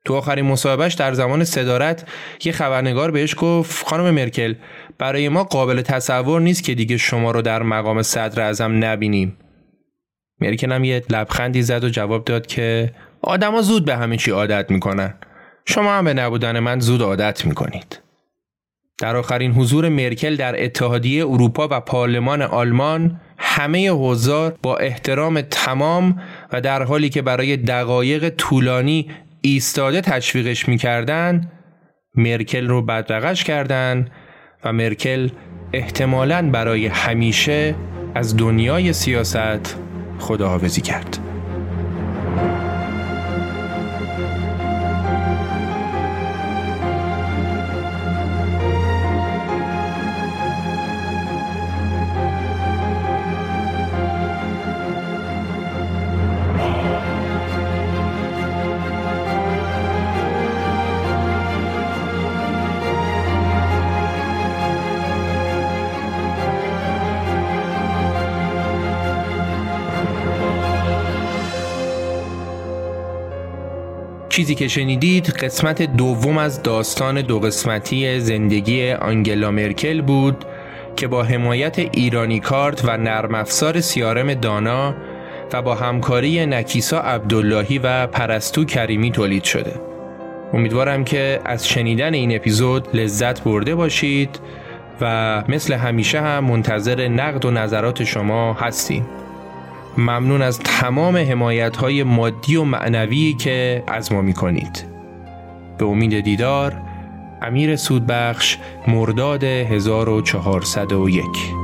تو آخرین مصاحبهش در زمان صدارت یه خبرنگار بهش گفت خانم مرکل برای ما قابل تصور نیست که دیگه شما رو در مقام صدر ازم نبینیم. مرکل هم یه لبخندی زد و جواب داد که آدما زود به همه چی عادت می‌کنن. شما هم به نبودن من زود عادت می‌کنید. در آخرین حضور مرکل در اتحادیه اروپا و پارلمان آلمان همه حضار با احترام تمام و در حالی که برای دقایق طولانی ایستاده تشویقش می‌کردن مرکل رو بدرقش کردند و مرکل احتمالاً برای همیشه از دنیای سیاست خداحافظی کرد. چیزی که شنیدید قسمت دوم از داستان دو قسمتی زندگی آنگلا مرکل بود که با حمایت ایرانی کارت و نرم افزار سیارم دانا و با همکاری نکیسا عبداللهی و پرستو کریمی تولید شده. امیدوارم که از شنیدن این اپیزود لذت برده باشید و مثل همیشه هم منتظر نقد و نظرات شما هستیم. ممنون از تمام حمایت های مادی و معنوی که از ما می کنید. به امید دیدار امیر سودبخش مرداد 1401